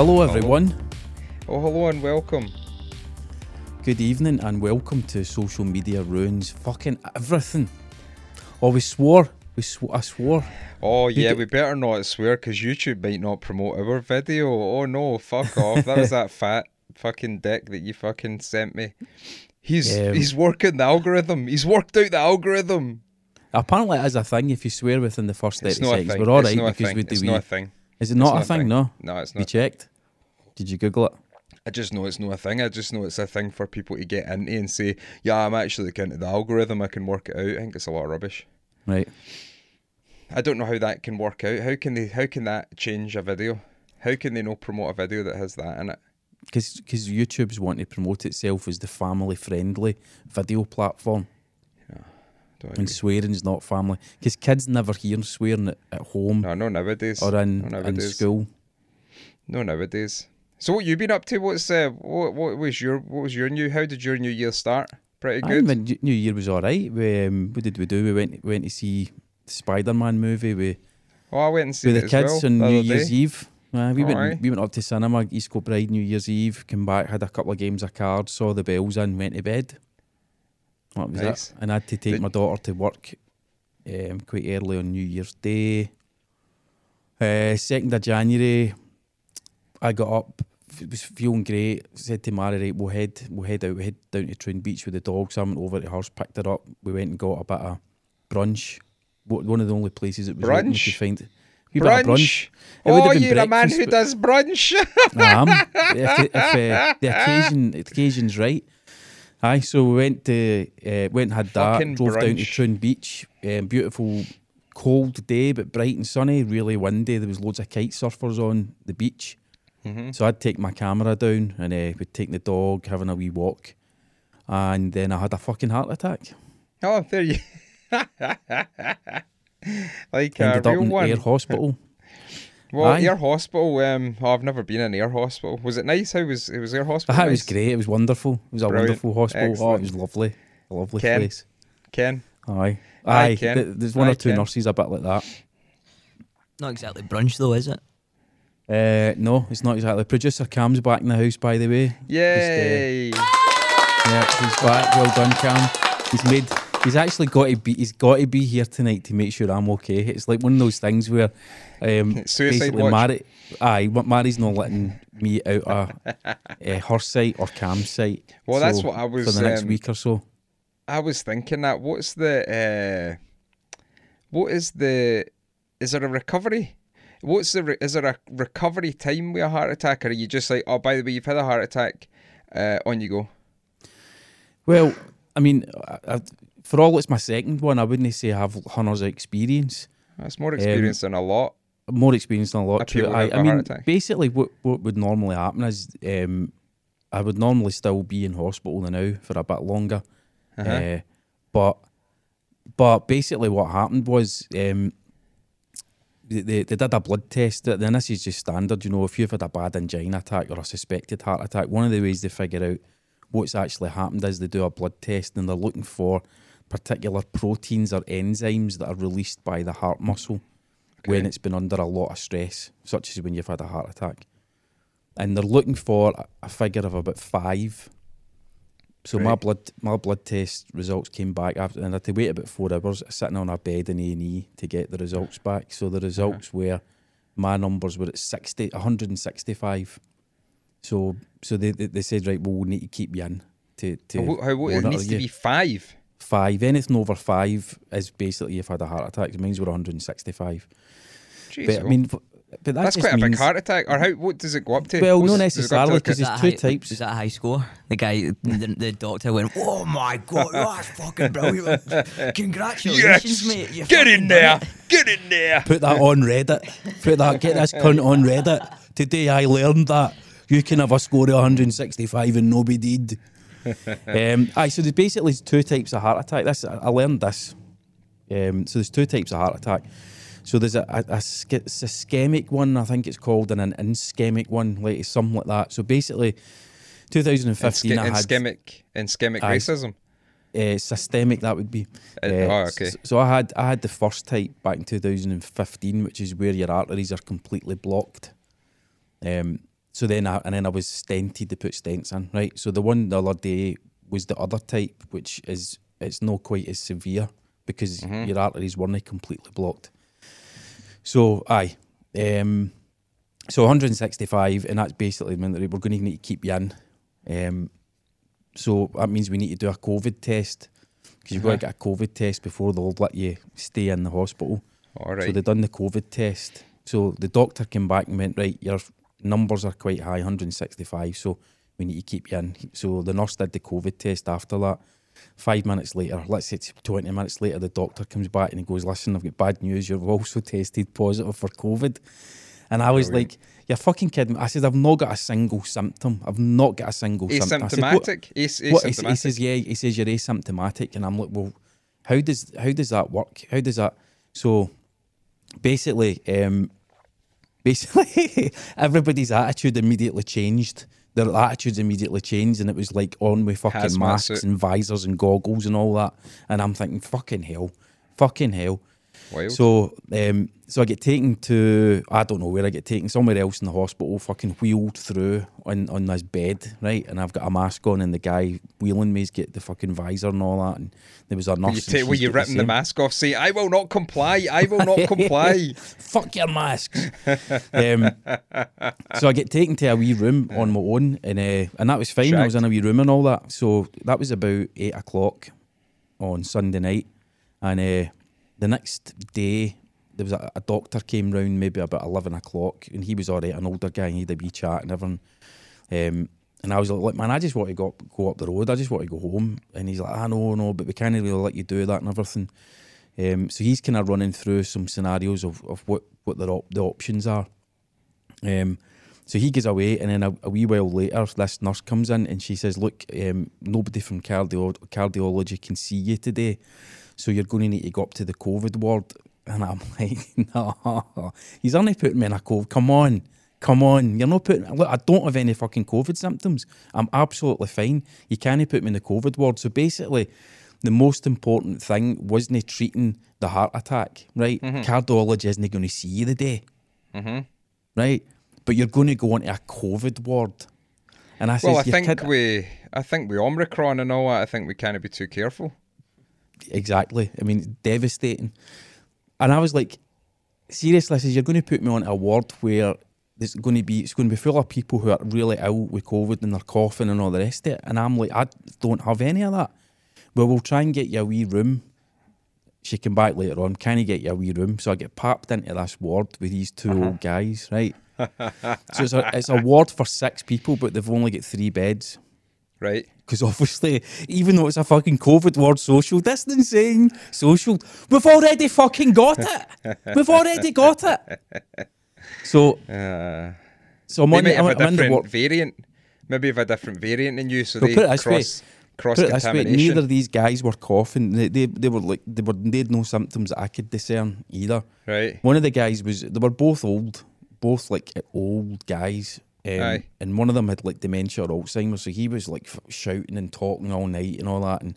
Hello, everyone. Oh, hello and welcome. Good evening and welcome to Social Media Ruins fucking everything. Oh, we swore. We sw- I swore. Oh, yeah, we better not swear because YouTube might not promote our video. Oh, no, fuck off. That was that fat fucking dick that you fucking sent me. He's he's working the algorithm. He's worked out the algorithm. Apparently, it is a thing if you swear within the first 30 It's not a seconds. We're all it's right because we do. It's we- not a thing. Is it It's not, a thing? No. No, it's not. You checked? Did you Google it? I just know it's not a thing. I just know it's a thing for people to get into and say, yeah, I'm actually looking into the algorithm. I can work it out. I think it's a lot of rubbish. Right. I don't know how that can work out. How can they? How can that change a video? How can they not promote a video that has that in it? Because YouTube's wanting to promote itself as the family friendly video platform. And swearing's not family. Because kids never hear swearing at, at home No, no nowadays. or in, no in school. No nowadays. So what you been up to? What's uh, what, what was your what was your new? How did your new year start? Pretty I good. mean, New- Year was all right. We, um, what did we do? We went went to see the Spider Man movie with, oh, I went and seen with it the as kids well on the New Year's day. Eve. Uh, we went aye. we went up to cinema, East Kilbride, New Year's Eve. Came back, had a couple of games of cards, saw the bells and went to bed. That was Nice. it. And I had to take Did- my daughter to work um, quite early on New Year's Day. Uh, Second of January, I got up, f- was feeling great. Said to Mary, right, we'll head, we'll head out, we head down to Troon Beach with the dogs. I went over to hers, picked her up. We went and got a bit of brunch. One of the only places it was Brunch? could find. Wee bit of Brunch. It Oh, you're a man who does brunch. I am. If, if uh, the occasion, the occasion's right. Aye, so we went to uh, went and had that. Fucking drove down to brunch. Troon Beach. Um, beautiful, cold day, but bright and sunny. Really windy. There was loads of kite surfers on the beach. Mhm. So I'd take my camera down and uh, we'd take the dog, having a wee walk, and then I had a fucking heart attack. Oh, there you. like a Ended up real in one. Ayr hospital. well, Aye. Ayr hospital. Um, oh, I've never been in Ayr hospital. Was it nice? How was it? Was Ayr hospital? Ah, it was nice? great. It was wonderful. It was a Brilliant. wonderful hospital. Oh, Excellent. it was lovely. A lovely Ken? place. Ken. Aye. Aye, Aye. Ken. th- there's one Aye, or two Ken. nurses a bit like that. Not exactly brunch though, is it? Uh, no, it's not exactly. Producer Cam's back in the house, by the way. Yay! Yeah, he's back. Well done, Cam. He's made. He's actually got to be. He's got to be here tonight to make sure I'm okay. It's like one of those things where, um, Suicide basically, watch. Mary, aye, Mary's not letting me out of uh, her sight or Cam's sight. Well, that's what I was. for the next um, week or so. I was thinking that. What's the? Uh, what is the? Is there a recovery? What's the? Re- is there a recovery time with a heart attack, or are you just like, oh, by the way, you've had a heart attack, uh, on you go? Well, I mean, I, I, for all it's my second one, I wouldn't say I have hundreds of experience. That's more experience than a lot. more experience than a lot. True. I, I mean, basically, what what would normally happen is um, I would normally still be in hospital now for a bit longer. Uh-huh. Uh, but but basically, what happened was um, they, they, they did a blood test. Then this is just standard. You know, if you've had a bad angina attack or a suspected heart attack, one of the ways they figure out what's actually happened is they do a blood test and they're looking for particular proteins or enzymes that are released by the heart muscle when it's been under a lot of stress, such as when you've had a heart attack. And they're looking for a- figure of about five. So my blood my blood test results came back after, and I had to wait about four hours sitting on a bed in A and E to get the results back. So the uh-huh. results were my numbers were at 60, 165. So so they, they they said right, well we need to keep you in to to How, how, it needs to you." be five. Five. Anything over five is basically you've had a heart attack. Mine were 165. Jeez, But I mean, but that that's quite a big means, heart attack. Or how? What does it go up to? Well, What's- not does it go up to necessarily, like a- 'cause Was there's two high, types. Is that a high score? The guy, the, the doctor went, "Oh my god, that's fucking brilliant! Congratulations, Yes, mate! You get in there, get in there. Put that on Reddit. Put that. Get this cunt on Reddit. Today I learned that you can have a score of 165 and nobody did. um, aye, so there's basically two types of heart attack. This I learned this. Um, so there's two types of heart attack. So there's a, a, a sch- ischemic one, I think it's called, and an ischemic one, like something like that. So basically, 2015, I And had ischemic, ischemic Aye. racism. uh, systemic that would be. Uh, Uh, oh, okay. s- So I had I had the first type back in 2015, which is where your arteries are completely blocked. Um, so then I, and then I was stented to put stents in, right? So the one the other day was the other type, which is it's not quite as severe because your arteries weren't completely blocked. So aye, um, so 165, and that's basically meant that we're going to need to keep you in. Um, so that means we need to do a COVID test because you've got to get a COVID test before they'll let you stay in the hospital. All So they've done the COVID test. So the doctor came back and went, right, your numbers are quite high, 165. So we need to keep you in. So the nurse did the COVID test after that. Five minutes later, let's say it's 20 minutes later, the doctor comes back and he goes, listen, I've got bad news. You've also tested positive for COVID. And I was like, you're fucking kidding me. I said, I've not got a single symptom. I've not got a single symptom. I said, "What- Asymptomatic. What, he, he says, yeah, he says you're asymptomatic, and I'm like, well, how does how does that work? How does that? So basically, um, basically, everybody's attitude immediately changed. Their attitudes immediately changed, and it was like on with fucking Hazmat masks suit. and visors and goggles and all that. And I'm thinking, fucking hell, fucking hell. Wild. So, um, so I get taken to I don't know where I get taken somewhere else in the hospital, fucking wheeled through on on this bed, right? And I've got a mask on, and the guy wheeling me's get the fucking visor and all that, and there was a nurse. Were you, and were you got the ripping the mask off, saying, I will not comply, I will not comply? Fuck your masks. um, so I get taken to a wee room on my own, and uh, and that was fine. I was in a wee room and all that. So that was about eight o'clock on Sunday night, and uh, the next day there was a, a doctor came round maybe about eleven o'clock, and he was all right, an older guy, and he had a wee chat and everything. Um, and I was like, man, I just want to go up, go up the road. I just want to go home. And he's like, I know, no, but we can't really let you do that and everything. Um, so he's kind of running through some scenarios of, of what what the op- the options are. Um, so he goes away, and then a, a wee while later, this nurse comes in and she says, "Look, um, nobody from cardio- cardiology can see you today, so you're going to need to go up to the COVID ward." And I'm like, "No, he's only putting me in a COVID. Come on." Come on, you're not putting. Look, I don't have any fucking COVID symptoms. I'm absolutely fine. You can't put me in the COVID ward. So basically, the most important thing wasn't treating the heart attack, right? Mm-hmm. Cardiology isn't going to see you the day, mm-hmm. right? But you're going to go into a COVID ward. And I says, Well, I think kidding." we, I think we Omicron and all that, I think we can't be too careful. Exactly. I mean, devastating. And I was like, seriously, I says, you're going to put me on a ward where there's going to be it's going to be full of people who are really ill with COVID and they're coughing and all the rest of it. And I'm like, I don't have any of that. Well, we'll try and get you a wee room. She came back later on. Can you get you a wee room? So I get papped into this ward with these 2 old uh-huh. guys, right? so it's a, it's a ward for six people, but they've only got three beds. Right? Because obviously, even though it's a fucking COVID ward, social distancing, social, we've already fucking got it. We've already got it. So, Uh, so I'm, on, might I'm, a I'm different variant. Maybe have a different variant than you, so they put it this way, cross cross Put it this way, neither of these guys were coughing. They, they, they were like they were they had no symptoms that I could discern either. Right. One of the guys was they were both old, both like old guys. Um, Aye. and one of them had like dementia or Alzheimer's, so he was like f- shouting and talking all night and all that. And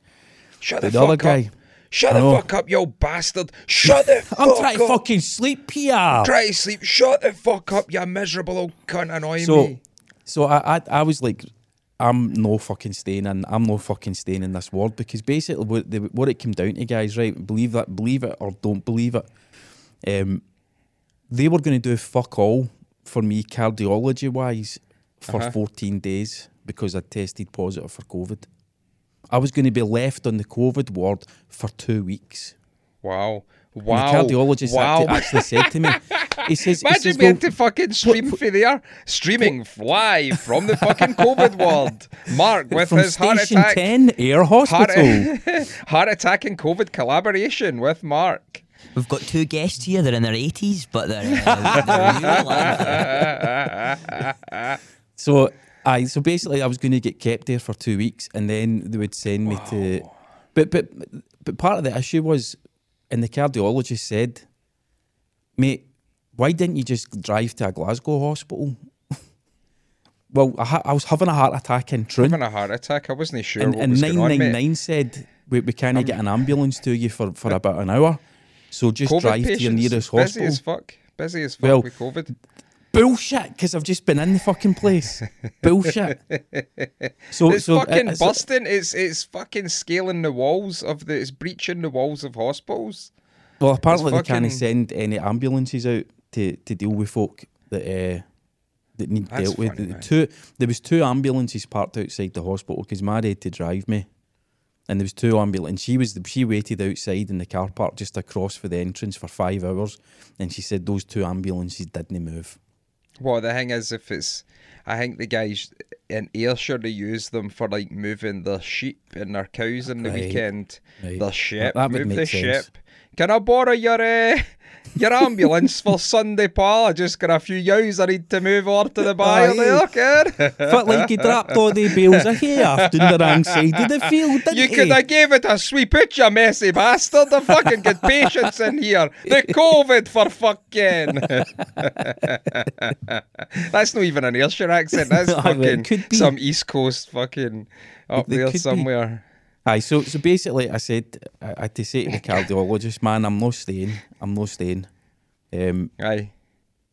Shut the the, other fuck guy- up! Shut I the know. fuck up, you bastard! Shut the fuck I'm trying to up! fucking sleep here. Try to sleep. Shut the fuck up, you miserable old cunt! Annoying So, me. so I, I, I was like, I'm no fucking staying in. I'm no fucking staying in this ward because basically what the, what it came down to, guys, right? Believe that, believe it or don't believe it. Um, they were going to do fuck all for me cardiology wise for Uh-huh. 14 days because I tested positive for COVID. I was going to be left on the COVID ward for two weeks. Wow. And Wow. the cardiologist wow. actually, actually said to me, he says, he Imagine says, being well, to fucking stream for there, streaming live from the fucking COVID ward. Mark with from his heart attack, 10 Air heart, heart attack and COVID collaboration with Mark. We've got two guests here. They're in their 80s, but they're, uh, they're really laughing. So I so basically I was going to get kept there for two weeks, and then they would send me to. But but but part of the issue was, and the cardiologist said, "Mate, why didn't you just drive to a Glasgow hospital?" well, I, ha- I was having a heart attack in Troon, Having a heart attack. I wasn't sure and, what and was going on, nine nine mate. nine said we, we can't get an ambulance to you for, for about an hour, so just COVID drive to your nearest busy hospital. Busy as fuck. Busy as fuck Well, with COVID. Bullshit, because I've just been in the fucking place. Bullshit. So, It's so fucking it's- busting. It's it's fucking scaling the walls of the. It's breaching the walls of hospitals. Well, apparently they fucking- can't send any ambulances out to, to deal with folk that uh, that need That's dealt with. funny, The man. two there was two ambulances parked outside the hospital because Mary had to drive me, and there was two ambulances. She was she waited outside in the car park just across for the entrance for five hours, and she said those two ambulances didn't move. Well, the thing is, if it's, I think the guys in Ayrshire they use them for like moving their sheep and their cows in the Right, weekend. right. The ship, that would move make the sense. ship. Can I borrow your uh, your ambulance for Sunday, pal? I just got a few yows I need to move over to the bayou Aye. there, kid. Felt like he dropped all the bales of hay after the wrong side of the field, didn't You he? could have gave it a sweet pitch, you messy bastard. The fucking get patients in here. The COVID for fucking. That's not even an Ayrshire accent. That's Aye, well, it fucking could be. some East Coast fucking up It there could be. somewhere. Aye, so so basically, I said I, I had to say to the cardiologist, man, I'm not staying. I'm not staying. Um, Aye.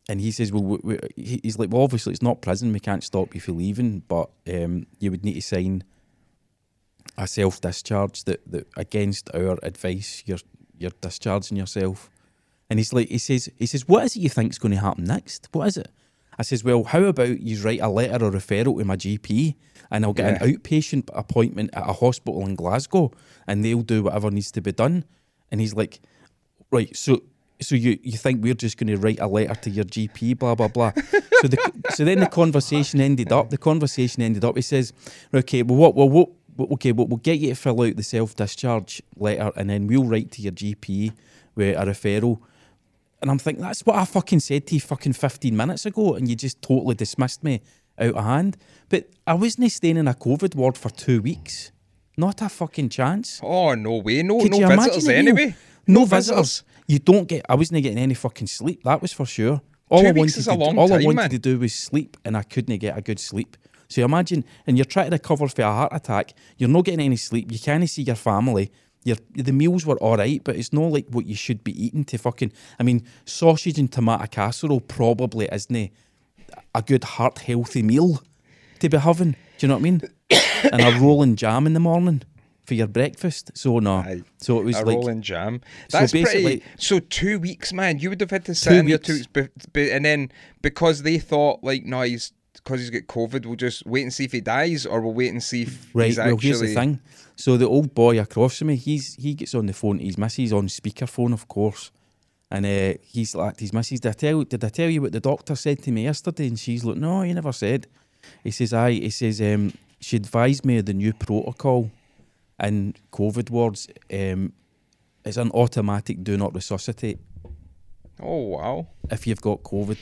and he says, well, we, we, he's like, well, obviously it's not prison. We can't stop you from leaving, but um, you would need to sign a self discharge that, that against our advice, you're you're discharging yourself. And he's like, he says, he says, what is it you think's going to happen next? What is it? I says, well, how about you write a letter or referral to my GP, and I'll get an outpatient appointment at a hospital in Glasgow, and they'll do whatever needs to be done. And he's like, right, so so you, you think we're just going to write a letter to your GP, blah blah blah. so the so then the conversation ended up. The conversation ended up. He says, okay, well what, well what, okay, well we'll get you to fill out the self discharge letter, and then we'll write to your GP with a referral. And I'm thinking that's what I fucking said to you fucking 15 minutes ago, and you just totally dismissed me out of hand. But I wasn't staying in a COVID ward for two weeks. Not a fucking chance. Oh no way, no Could no visitors it, anyway. No, visitors. You don't get. I wasn't getting any fucking sleep. That was for sure. All Two I weeks wanted is to a long do, all I wanted man. to do was sleep, and I couldn't get a good sleep. So imagine, and you're trying to recover from a heart attack. You're not getting any sleep. You can't see your family. Your the meals were all right, but it's not like what you should be eating to fucking. I mean, sausage and tomato casserole probably isn't a good heart healthy meal to be having. Do you know what I mean? and a rolling jam in the morning for your breakfast. So no. Aye. So it was a like rolling jam. So That's pretty. So two weeks, man. You would have had to sit in your two weeks. weeks, be, be, and then because they thought like, no, he's because he's got COVID, we'll just wait and see if he dies, or we'll wait and see if Right. he's well, actually. here's the thing. So the old boy across from me, he's he gets on the phone. to His missus on speakerphone, of course, and uh, he's like, "His missus, did I tell did I tell you what the doctor said to me yesterday?" And she's like, "No, you never said." He says, "Aye." He says, um, "She advised me of the new protocol in COVID wards. Um, it's an automatic do not resuscitate Oh wow, if you've got COVID."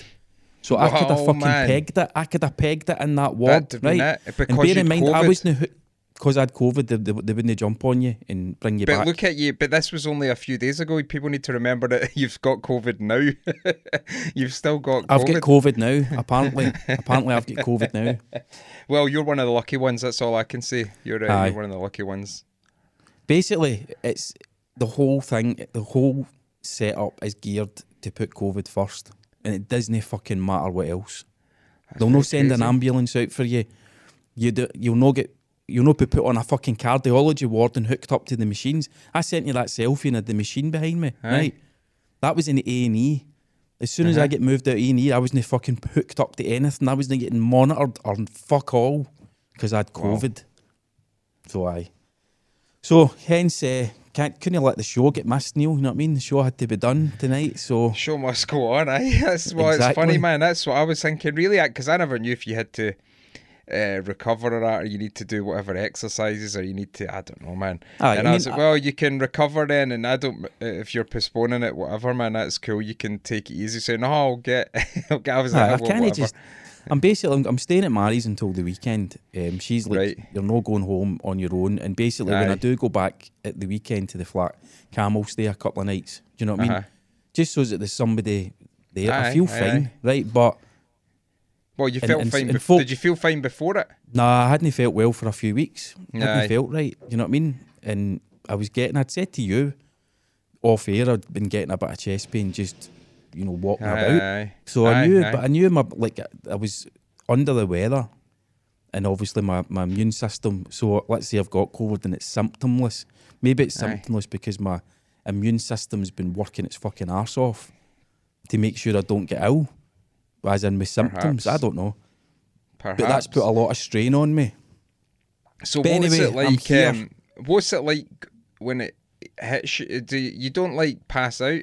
So I could have fucking man. pegged it. I could have pegged it in that ward, That- right? that- and because bear in mind, I wasn't because I had COVID. They, they, they wouldn't jump on you and bring you but back. But look at you. But this was only a few days ago. People need to remember that you've got COVID now. you've still got. I've COVID. got COVID now. Apparently, apparently, I've got COVID now. Well, you're one of the lucky ones. That's all I can say. You're, uh, you're one of the lucky ones. Basically, it's the whole thing. The whole setup is geared to put COVID first, and it doesn't fucking matter what else. They'll not send an ambulance out for you. You do, you'll not get. You'll not be put on a fucking cardiology ward and hooked up to the machines. I sent you that selfie and had the machine behind me. Aye. Right, that was in the A and E. As soon as Uh-huh. I get moved out of A and E, I wasn't fucking hooked up to anything. I wasn't getting monitored or fuck all because I had Wow. COVID. So I. So hence, uh, can't couldn't let the show get missed, Neil. You know what I mean? The show had to be done tonight. So Show must go on. Aye, that's why it's funny, man. That's what I was thinking. Really, because I never knew if you had to uh, recover or that, or you need to do whatever exercises, or you need to. I don't know, man. Aye, and I I, was like, well, you can recover then, and I don't. uh, If you're postponing it, whatever, man, that's cool. You can take it easy. Say, no, I'll get. I'll get. I was Aye, I like, well, can't whatever. just. I'm basically I'm, I'm staying at Mary's until the weekend. Um, she's like, Right. you're not going home on your own. And basically, when I do go back at the weekend to the flat, Cam will stay a couple of nights. Do you know what I mean? Uh-huh. Just so that there's somebody there. I feel aye, fine, aye. right? But Well, you and- felt and- fine. and bef- folk- Did you feel fine before it? Nah, I hadn't felt well for a few weeks. I Aye. hadn't felt right. You know what I mean? And I was getting, I'd said to you off air, I'd been getting a bit of chest pain just you know, walking Aye, about. aye. So I knew, aye. but I knew my like I was under the weather, and obviously my, my immune system. So let's say I've got COVID and it's symptomless. Maybe it's Aye. symptomless because my immune system's been working its fucking arse off to make sure I don't get ill, as in with symptoms. I don't know, Perhaps. but that's put a lot of strain on me. So But what's anyway, it like? Um, what's it like when it hits you? Do you, you don't like pass out?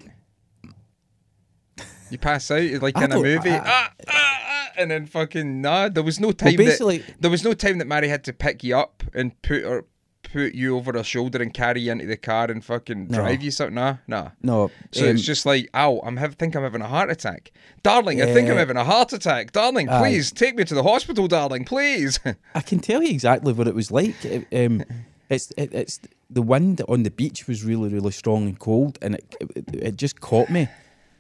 You pass out like I in a movie, I- ah, ah, ah, and then fucking nah. There was no time. basically- that, there was no time that Mary had to pick you up and put her put you over her shoulder and carry you into the car and fucking No. drive you something. Nah, nah. No, So um, it's just like, ow, I'm have, think I'm having a heart attack, darling. I think I'm having a heart attack, darling. Please take me to the hospital, darling. Please. I can tell you exactly what it was like. It, um, it's it, it's the wind on the beach was really really strong and cold, and it it, it just caught me,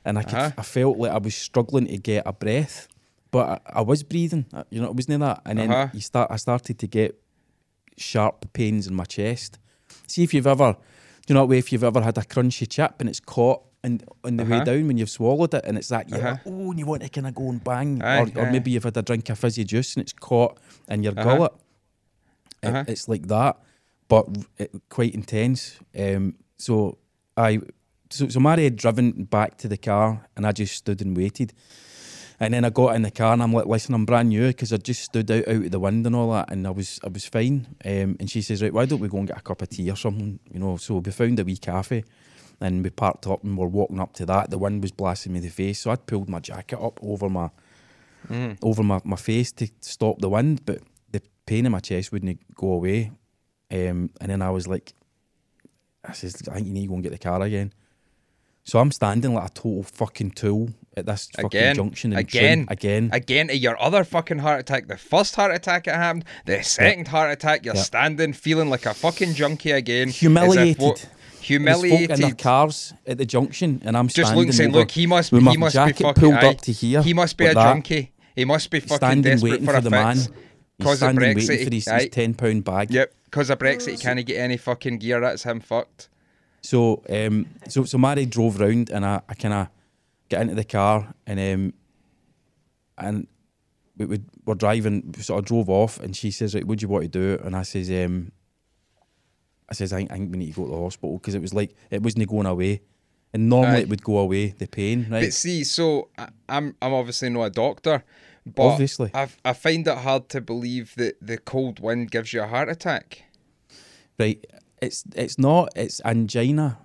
and I could, Uh-huh. I felt like I was struggling to get a breath, but I, I was breathing. uh, You know, it wasn't that, and then Uh-huh. you start. I started to get sharp pains in my chest. See if you've ever, Do you know, if you've ever had a crunchy chip and it's caught. And on the way Uh-huh. down when you've swallowed it, and it's that you're Uh-huh. like, oh, and you want to kind of go and bang, Aye, or, or maybe you've had a drink of fizzy juice and it's caught in your Uh-huh. gullet. It- Uh-huh. it's like that, but it, quite intense. Um, so I, so, so Mary had driven back to the car, and I just stood and waited. And then I got in the car, and I'm like, "Listen, I'm brand new because I just stood out out of the wind and all that, and I was I was fine." Um, and she says, "Right, why don't we go and get a cup of tea or something?" You know. So we found a wee cafe, and we parked up, and we're walking up to that. The wind was blasting me in the face, so I'd pulled my jacket up over my Mm. over my, my face to stop the wind, but the pain in my chest wouldn't go away. Um, and then I was like, I says, I think you need to go and get the car again. So I'm standing like a total fucking tool at this fucking Again, junction in again, Troon, again. Again to your other fucking heart attack. The first heart attack that happened, the second heart attack, you're Yeah. standing feeling like a fucking junkie again. as if Humiliated. There's folk humiliated. in their cars at the junction, and I'm Just standing looking saying, look, he must be, he must be fucking pulled aye, up to here. He must be a that, junkie. He must be fucking standing desperate waiting for, for a the fix. man. He's Cause of standing Brexit, waiting for his, his ten pound bag. Yep, because of Brexit, he can't get any fucking gear. That's him fucked. So, um, so, so Mary drove round, and I, I kind of get into the car, and um, and we would we're driving, we sort of drove off, and she says, "Right, what do you want to do?" And I says, um, I says, I think, I think we need to go to the hospital because it was like it wasn't going away, and normally Aye. it would go away the pain, right? But see, so I, I'm I'm obviously not a doctor, but Obviously. I I find it hard to believe that the cold wind gives you a heart attack. right? It's it's not. It's angina.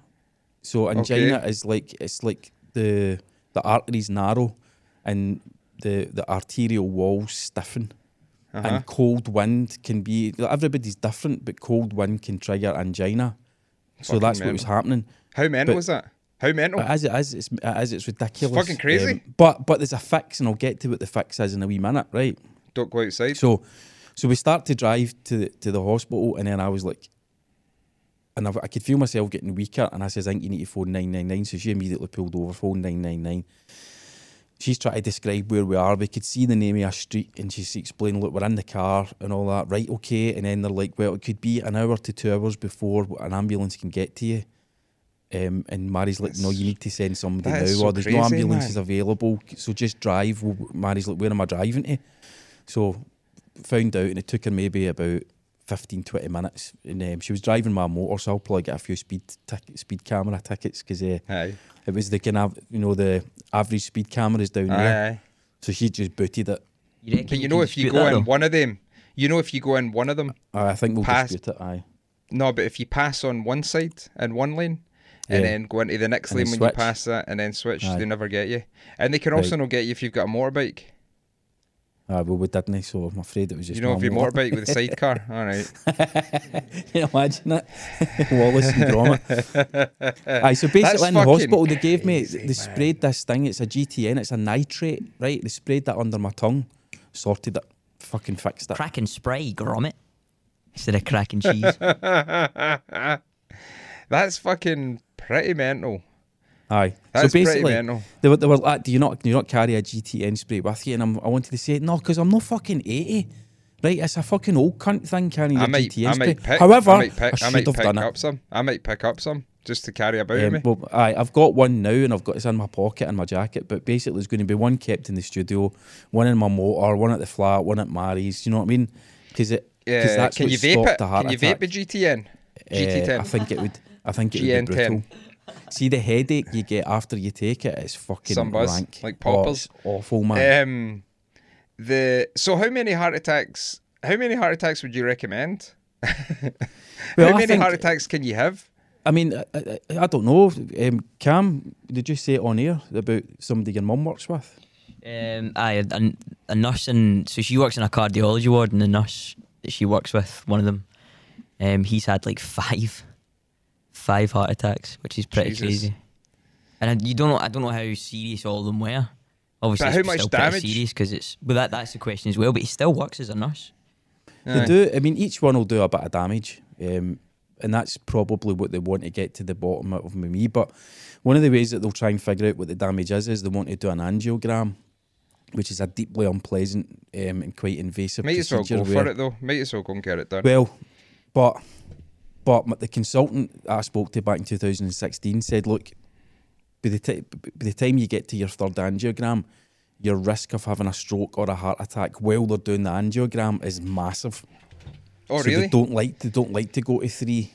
So angina is like it's like the the arteries narrow, and the the arterial walls stiffen. Uh-huh. And cold wind can be everybody's different, but cold wind can trigger angina. So Fucking that's what was happening. How mental But- was that? How mental? As it is, it's, it is, it's ridiculous. fucking crazy. Um, but but there's a fix, and I'll get to what the fix is in a wee minute, right? Don't go outside. So, so we start to drive to the, to the hospital, and then I was like, and I, I could feel myself getting weaker, and I says, I think you need to phone nine nine nine. So she immediately pulled over, phone nine nine nine. She's trying to describe where we are. We could see the name of a street, and she's explaining, look, we're in the car and all that. Right, okay. And then they're like, well, it could be an hour to two hours before an ambulance can get to you. Um, and Mary's like, no, you need to send somebody now, is or there's crazy, no ambulances man. available. So just drive. Well, Mary's like, where am I driving to? So found out, and it took her maybe about 15, 20 minutes. And um, she was driving my motor, so I'll probably get a few speed tic- speed camera tickets because uh, Aye. it was the kind of, you know, the average speed cameras down Aye, there. aye. So she just booted it. You reckon But you can know, if you go in though? one of them, you know, if you go in one of them, Uh, I think we'll Pass- dispute it, aye. no, but if you pass on one side in one lane, and Yeah. then go into the next And lane when switch. you pass that, and then switch, Aye. they never get you. And they can also Right. not get you if you've got a motorbike. Uh, well, we didn't, so I'm afraid it was just You know, if my your motorbike with a sidecar, all right. Can you imagine it? Wallace and Gromit. Aye, so basically That's in the hospital they gave me, they man. sprayed this thing, it's a GTN, it's a nitrate, right? They sprayed that under my tongue, sorted it, fucking fixed it. Crack and spray, Gromit. Instead of crack and cheese. That's fucking pretty mental. Aye. That's so pretty basically, mental. they were, they were like, do you not do you not carry a GTN spray with you? And I'm, I wanted to say, no, because I'm not fucking 80. Right, it's a fucking old cunt thing, carrying I your might, GTS. I might pick. However, I might pick, I should might pick done it. up some. I might pick up some just to carry about Um, me. well, aye, I've got one now, and I've got it's in my pocket in my jacket. But basically, there's going to be one kept in the studio, one in my motor, one at the flat, one at Mary's. You know what I mean? Because it, Yeah, that's can what you vape stopped it? the heart Can you attack. vape a GTN? Uh, GT10. I think it would. I think it would be GN10. brutal. See the headache you get after you take it. It's fucking Some buzz, rank. like Oh, poppers. it's awful, man. Um, the so how many heart attacks? How many heart attacks would you recommend? Well, how I many think- heart attacks can you have? I mean, I, I, I don't know. Um, Cam, did you say it on air about somebody your mum works with? Um, aye, a, a nurse and so she works in a cardiology ward, and the nurse that she works with, one of them, um, he's had like five, five heart attacks, which is pretty Jesus. crazy. And I, you don't know, I don't know how serious all of them were. Obviously, But how it's much still pretty damage? serious because it's well, that that's the question as well. But he still works as a nurse. They do. I mean, each one will do a bit of damage, um, and that's probably what they want to get to the bottom of with me. But one of the ways that they'll try and figure out what the damage is is they want to do an angiogram, which is a deeply unpleasant um, and quite invasive Might as well go where- for it though. Might as well go and get it done. Well, but but the consultant I spoke to back in 2016 said, look, by the, ti- by the time you get to your third angiogram, your risk of having a stroke or a heart attack while they're doing the angiogram is massive. oh so really? They don't like they don't like to go to three,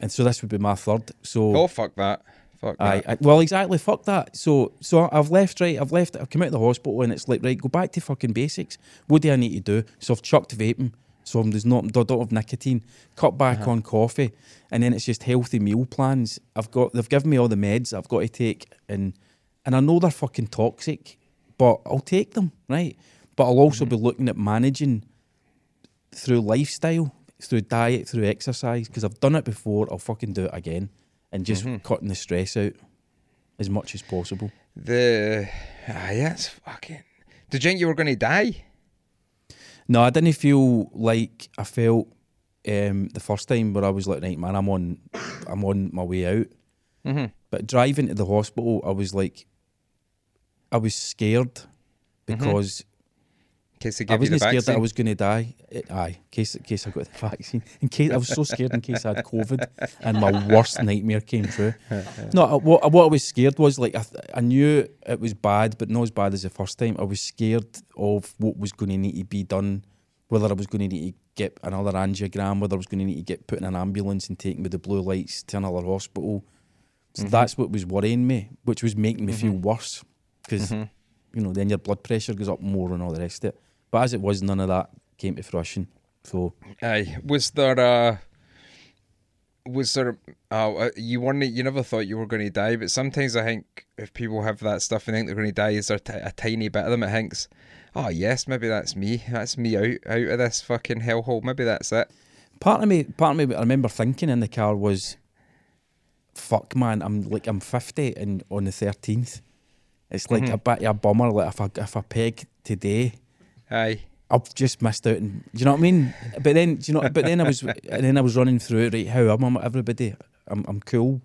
and so this would be my third. So Oh fuck that. Fuck Aye, that. I, well, exactly. Fuck that. So, so I've left. Right, I've left. I've come out of the hospital, and it's like, right, go back to fucking basics. What do I need to do? So I've chucked vaping. So I'm- there's not, don't have nicotine. Cut back Uh-huh. on coffee, and then it's just healthy meal plans. I've got. They've given me all the meds I've got to take, and and I know they're fucking toxic, but I'll take them, right? But I'll also Mm-hmm. be looking at managing through lifestyle, through diet, through exercise, because I've done it before. I'll fucking do it again, and just Mm-hmm. cutting the stress out as much as possible. The ah, that's fucking. Did you think you were going to die? No, I didn't feel like I felt um, the first time where I was like, right, man, I'm on, I'm on my way out. Mm-hmm. But driving to the hospital, I was like, I was scared because In case they I give you the wasn't scared vaccine. that I was going to die. Eh, Aye, in case in case I got the vaccine. In case I was so scared in case I had COVID, and my worst nightmare came true. No, I- what what I was scared was like I, th- I knew it was bad, but not as bad as the first time. I was scared of what was going to need to be done, whether I was going to need to get another angiogram, whether I was going to need to get put in an ambulance and taken with the blue lights to another hospital. So mm-hmm. that's what was worrying me, which was making me feel mm-hmm. worse because mm-hmm. you know then your blood pressure goes up more and all the rest of it. But as it was, none of that came to fruition. So Aye. Was there a was there oh uh, you weren't you never thought you were going to die but sometimes I think if people have that stuff and think they're going to die is there t- a tiny bit of them that thinks oh yes maybe that's me that's me out out of this fucking hellhole maybe that's it part of me, part of me, I remember thinking in the car was, "Fuck, man, I'm like I'm 50 and on the 13th. It's like a bit of a bummer. Like if I if I peg today, aye I've just missed out. And do you know what I mean? But then, do you know? But then I was, and then I was running through it. Right, how am I? Everybody, I'm I'm cool.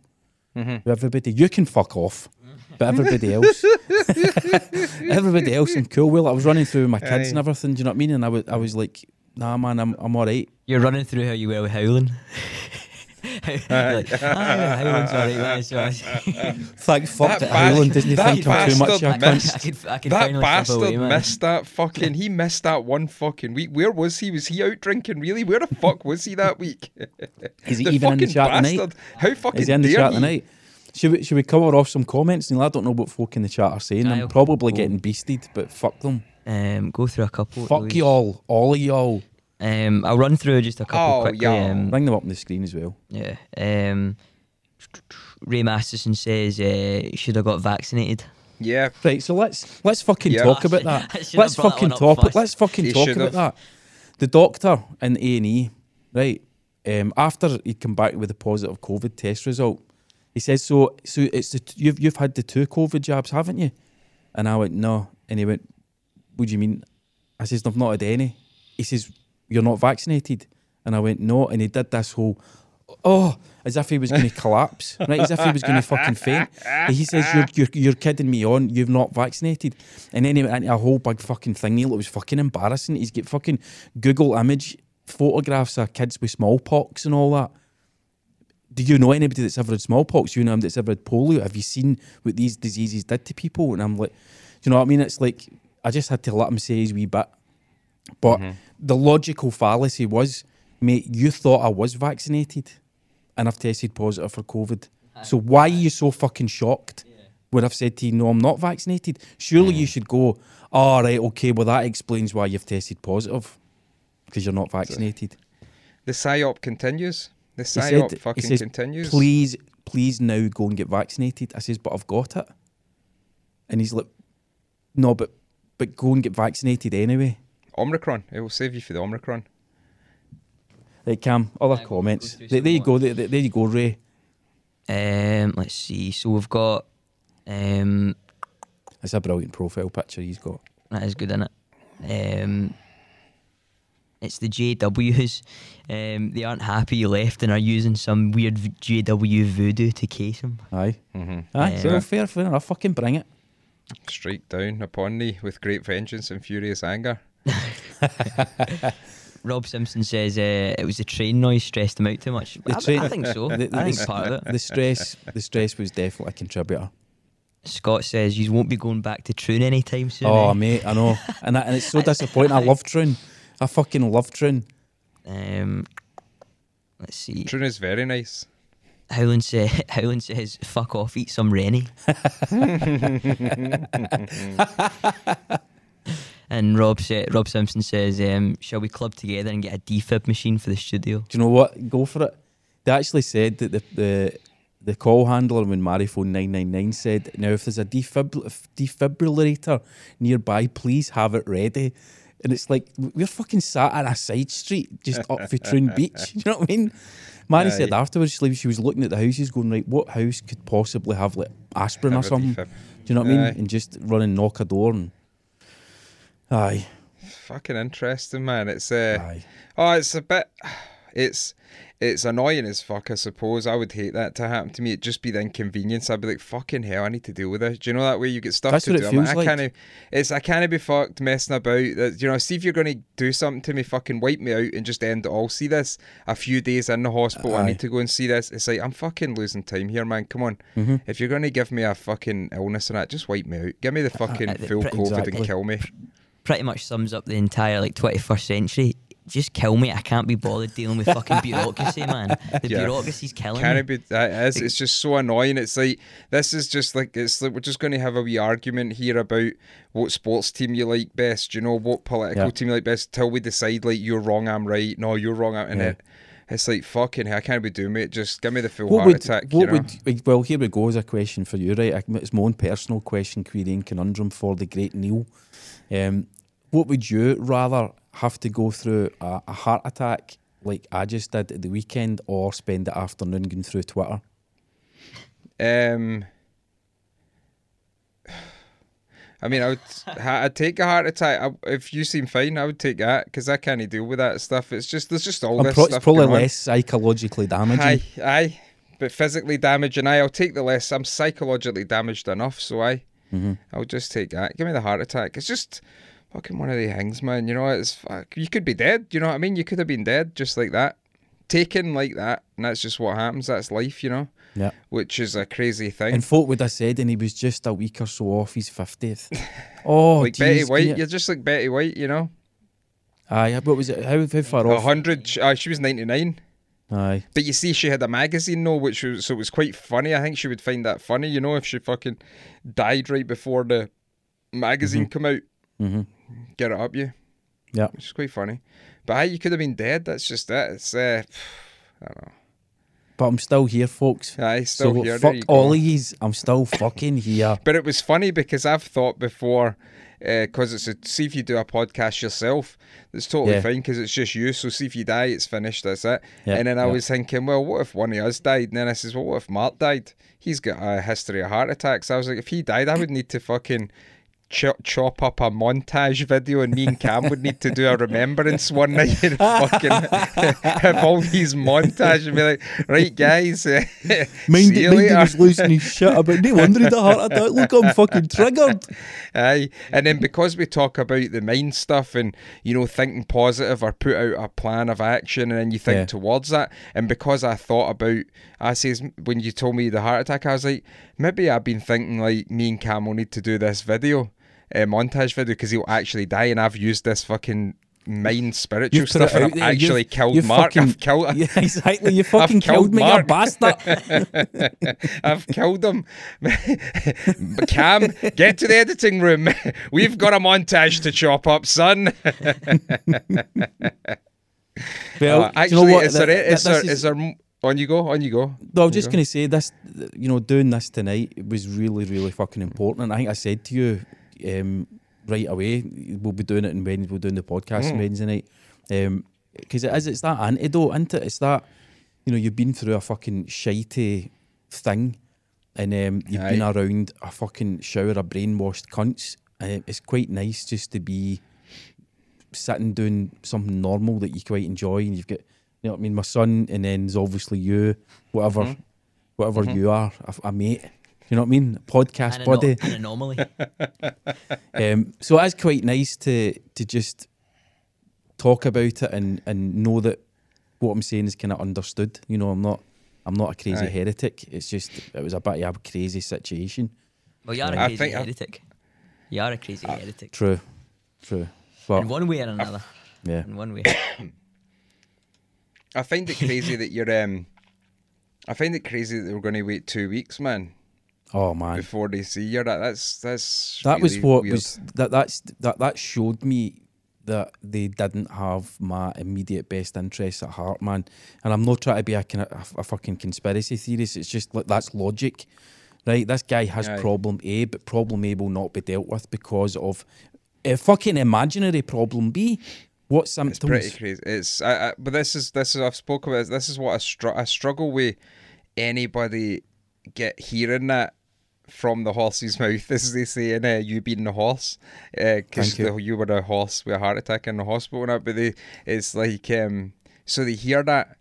Mm-hmm. With everybody, you can fuck off. But everybody else, everybody else, I'm cool. Well, I was running through my kids Aye. and everything. Do you know what I mean? And I was, I was like, nah, man, I'm, I'm all right. You're running through how you were with Howland. Like, Howland's alright, man. So Thank fuck That that, bas- Howland that think I'm too much. bastard I missed- I could, I could that bastard away, missed that fucking he missed that one fucking week where was he was he out drinking really where the fuck was he that week Is he The even in the fucking chat tonight? bastard. how fucking Is he in the chat he? tonight? Should we, should we cover off some comments? Neil, I don't know what folk in the chat are saying. I'm probably getting beasted, but fuck them. Um, go through a couple. Fuck y'all, all of y'all. Um, I'll run through just a couple Oh, quickly. yeah. Um, Bring them up on the screen as well. yeah. Um, Ray Masterson says uh, should have got vaccinated. yeah Right, so let's let's fucking Yeah. talk about that. let's brought that fucking one talk. Let's fucking He talk should about have. that. The doctor in A and E, right? Um, after he come back with a positive COVID test result, he says, "So, so it's the t- you've you've had the two COVID jabs, haven't you?" And I went, "No," and he went, "What do you mean?" I says, "I've not had any." He says, "You're not vaccinated," and I went, "No," and he did this whole. oh, as if he was going to collapse, right? As if he was going to fucking faint. And he says, you're, you're, you're kidding me on, you've not vaccinated. And then he went into a whole big fucking thing. Neil. It was fucking embarrassing. He's got fucking Google image photographs of kids with smallpox and all that. Do you know anybody that's ever had smallpox? You know anybody that's ever had polio? Have you seen what these diseases did to people? And I'm like, do you know what I mean? It's like, I just had to let him say his wee bit. But the logical fallacy was, mate, you thought I was vaccinated and I've tested positive for COVID. So why are you so fucking shocked when I've said to you, no, I'm not vaccinated? Surely you should go, all right, okay, well, that explains why you've tested positive because you're not vaccinated. The psyop continues. The He psyop said- fucking says, continues. Please, please now go and get vaccinated. I says, but I've got it. And he's like, no, but but go and get vaccinated anyway. Omicron. It will save you for the Omicron. Right, Cam, other Yeah, comments. go through there, there you go. There, there there you go, Ray. Um, let's see. So we've got um, That's a brilliant profile picture he's got. that is good, isn't it? Um, it's the JWs. Um, they aren't happy you left and are using some weird JW voodoo to case him. Aye. Mm-hmm. Aye, Yeah. so fair, fair enough. Fucking bring it. Strike down upon thee with great vengeance and furious anger. Rob Simpson says uh, it was the train noise stressed him out too much. I, train- I think so. the- I think the- part of it. The stress, the stress was definitely a contributor. Scott says you won't be going back to Troon anytime soon. Oh eh? mate, I know, and I, and it's so disappointing. I love Troon. I fucking love Troon. Um, let's see. Troon is very nice. Howland, say, Howland says, "Fuck off, eat some Rennie." And Rob sa- Rob Simpson says, um, "Shall we club together and get a defib machine for the studio?" Do you know what? Go for it. They actually said that the the, the call handler when Mariphone nine nine nine said, "Now if there's a defibr- defibrillator nearby, please have it ready." And it's like we're fucking sat on a side street just up for Troon Beach. You know what I mean? Mary said Aye. afterwards, like, she was looking at the houses, going, "Right, what house could possibly have like aspirin or Have a something?" defib. Do you know what I mean? And just run and knock a door and aye, Fucking interesting, man. It's uh, aye. oh, it's a bit, it's it's annoying as fuck. I suppose I would hate that to happen to me. It'd just be the inconvenience. I'd be like, fucking hell, I need to deal with this. Do you know that way you get stuff That's to what do? it I'm like, feels I like. can't. It's I can't be fucked messing about. That you know, see if you're gonna do something to me, fucking wipe me out and just end it all. See this a few days in the hospital. I need to go and see this. It's like I'm fucking losing time here, man. Come on. Mm-hmm. If you're gonna give me a fucking illness and that, just wipe me out. Give me the fucking uh, full pre- COVID Exactly. and kill me. Pretty much sums up the entire like 21st century. Just kill me. I can't be bothered dealing with fucking bureaucracy, man. The Yeah. bureaucracy's killing Can me. it be? That is. It's just so annoying. It's like this is just like it's like we're just going to have a wee argument here about what sports team you like best. You know what political Yeah. team you like best. Till we decide like you're wrong, I'm right. No, you're wrong, I'm and Yeah. it. It's like fucking. hell, I can't be doing it. Just give me the full What heart would, attack. what you know? would, well, here we go as a question for you, right? It's my own personal question, query and conundrum for the great Neil. Um, what would you rather have to go through a, a heart attack like I just did at the weekend or spend the afternoon going through Twitter? Um, I mean, I would. I'd take a heart attack I, if you seem fine. I would take that because I can't deal with that stuff. It's just there's just all I'm this pro- it's stuff probably less psychologically damaging. Aye, aye. But physically damaging, aye, I'll take the less. I'm psychologically damaged enough, so I, Mhm. I'll just take that. Give me the heart attack. It's just fucking one of the things, man. You know, it's fuck. You could be dead. You know what I mean? You could have been dead just like that, taken like that, and that's just what happens. That's life, you know. Yeah. Which is a crazy thing. And folk would have said, and he was just a week or so off his 50th. Oh, like Betty White, you- you're just like Betty White, you know. Aye, what was it? How, how far A off? hundred. Uh, she was ninety nine. Aye. But you see, she had a magazine though, which was so it was quite funny. I think she would find that funny, you know, if she fucking died right before the magazine come out. hmm Get it up, you. Yeah. which is quite funny. But aye, you could have been dead. That's just it. It's uh, I don't know. But I'm still here, folks. I still so here. fuck all of yous. I'm still fucking here. But it was funny because I've thought before, because it's a see if you do a podcast yourself, that's totally Yeah. fine because it's just you. So see if you die, it's finished. That's it. Yeah, and then I yeah. was thinking, well, what if one of us died? And then I says, well, what if Mark died? He's got a history of heart attacks. I was like, if he died, I would need to fucking ch- chop up a montage video, and me and Cam would need to do a remembrance one night and fucking have all these montages and be like, right, guys, uh, Mind see it, mind was losing his shit about. No wonder he had a heart attack. Look, I'm fucking triggered. Aye, and then because we talk about the mind stuff and you know thinking positive or put out a plan of action, and then you think Yeah. towards that, and because I thought about, I says when you told me the heart attack, I was like, maybe I've been thinking like me and Cam will need to do this video, uh, montage video, because he'll actually die, and I've used this fucking mind spiritual You've stuff, and I've there. actually You've- killed you've Mark. fucking- I've killed. Yeah, exactly. You fucking killed killed, me, Mark. you bastard. I've killed him. Cam, get to the editing room. We've got a montage to chop up, son. Well, Uh, do you actually, know what? is there, Th- is, th- there, is there, on you go, on you go. No, I was just go. going to say this. You know, doing this tonight was really, really fucking important. I think I said to you um, right away, we'll be doing it on Wednesday. We're doing the podcast on Mm. Wednesday night because it is. It's that antidote, isn't it? It's that you know you've been through a fucking shitey thing, and um, you've been around a fucking shower of brainwashed cunts, and it's quite nice just to be sitting doing something normal that you quite enjoy, and you've got, you know, what I mean, my son, and then there's obviously you, whatever, Mhm. whatever Mhm. you are, a, a mate. You know what I mean? Podcast An, buddy. ano- an anomaly. Um, so it's quite nice to to just talk about it and and know that what I'm saying is kind of understood. You know, I'm not I'm not a crazy Aye. heretic. It's just it was a bit of a crazy situation. Well, you are a crazy think I- heretic. You are a crazy heretic. True, true. In one way or another. yeah, In one way. I find it crazy that you're. Um, I find it crazy that we're going to wait two weeks, man, oh man, before they see you. That that's that's. that was what weird. was that that's that that showed me that they didn't have my immediate best interests at heart, man. And I'm not trying to be a, kind of, a, a fucking conspiracy theorist. It's just like that's logic, right? This guy has Aye. problem A, but problem A will not be dealt with because of a fucking imaginary problem B. What symptoms? It's pretty crazy. It's I, I, but this is this is I've spoken about. This is what I, str- I struggle with. Anybody get hearing that from the horse's mouth, as they say in uh, you being the horse, because Thank you. you were a horse with a heart attack in the hospital and that. But they, it's like um, so they hear that,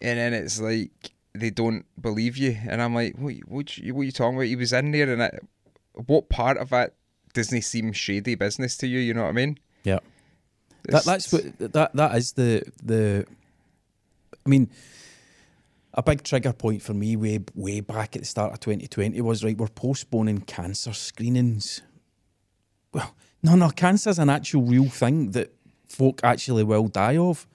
and then it's like they don't believe you, and I'm like, what, what, you, what you talking about? He was in there, and it, what part of it doesn't seem shady business to you? You know what I mean? Yeah. That, that's what that that is the the. I mean, a big trigger point for me way way back at the start of 2020 was right. We're postponing cancer screenings. Well, no, no, cancer's an actual real thing that folk actually will die of.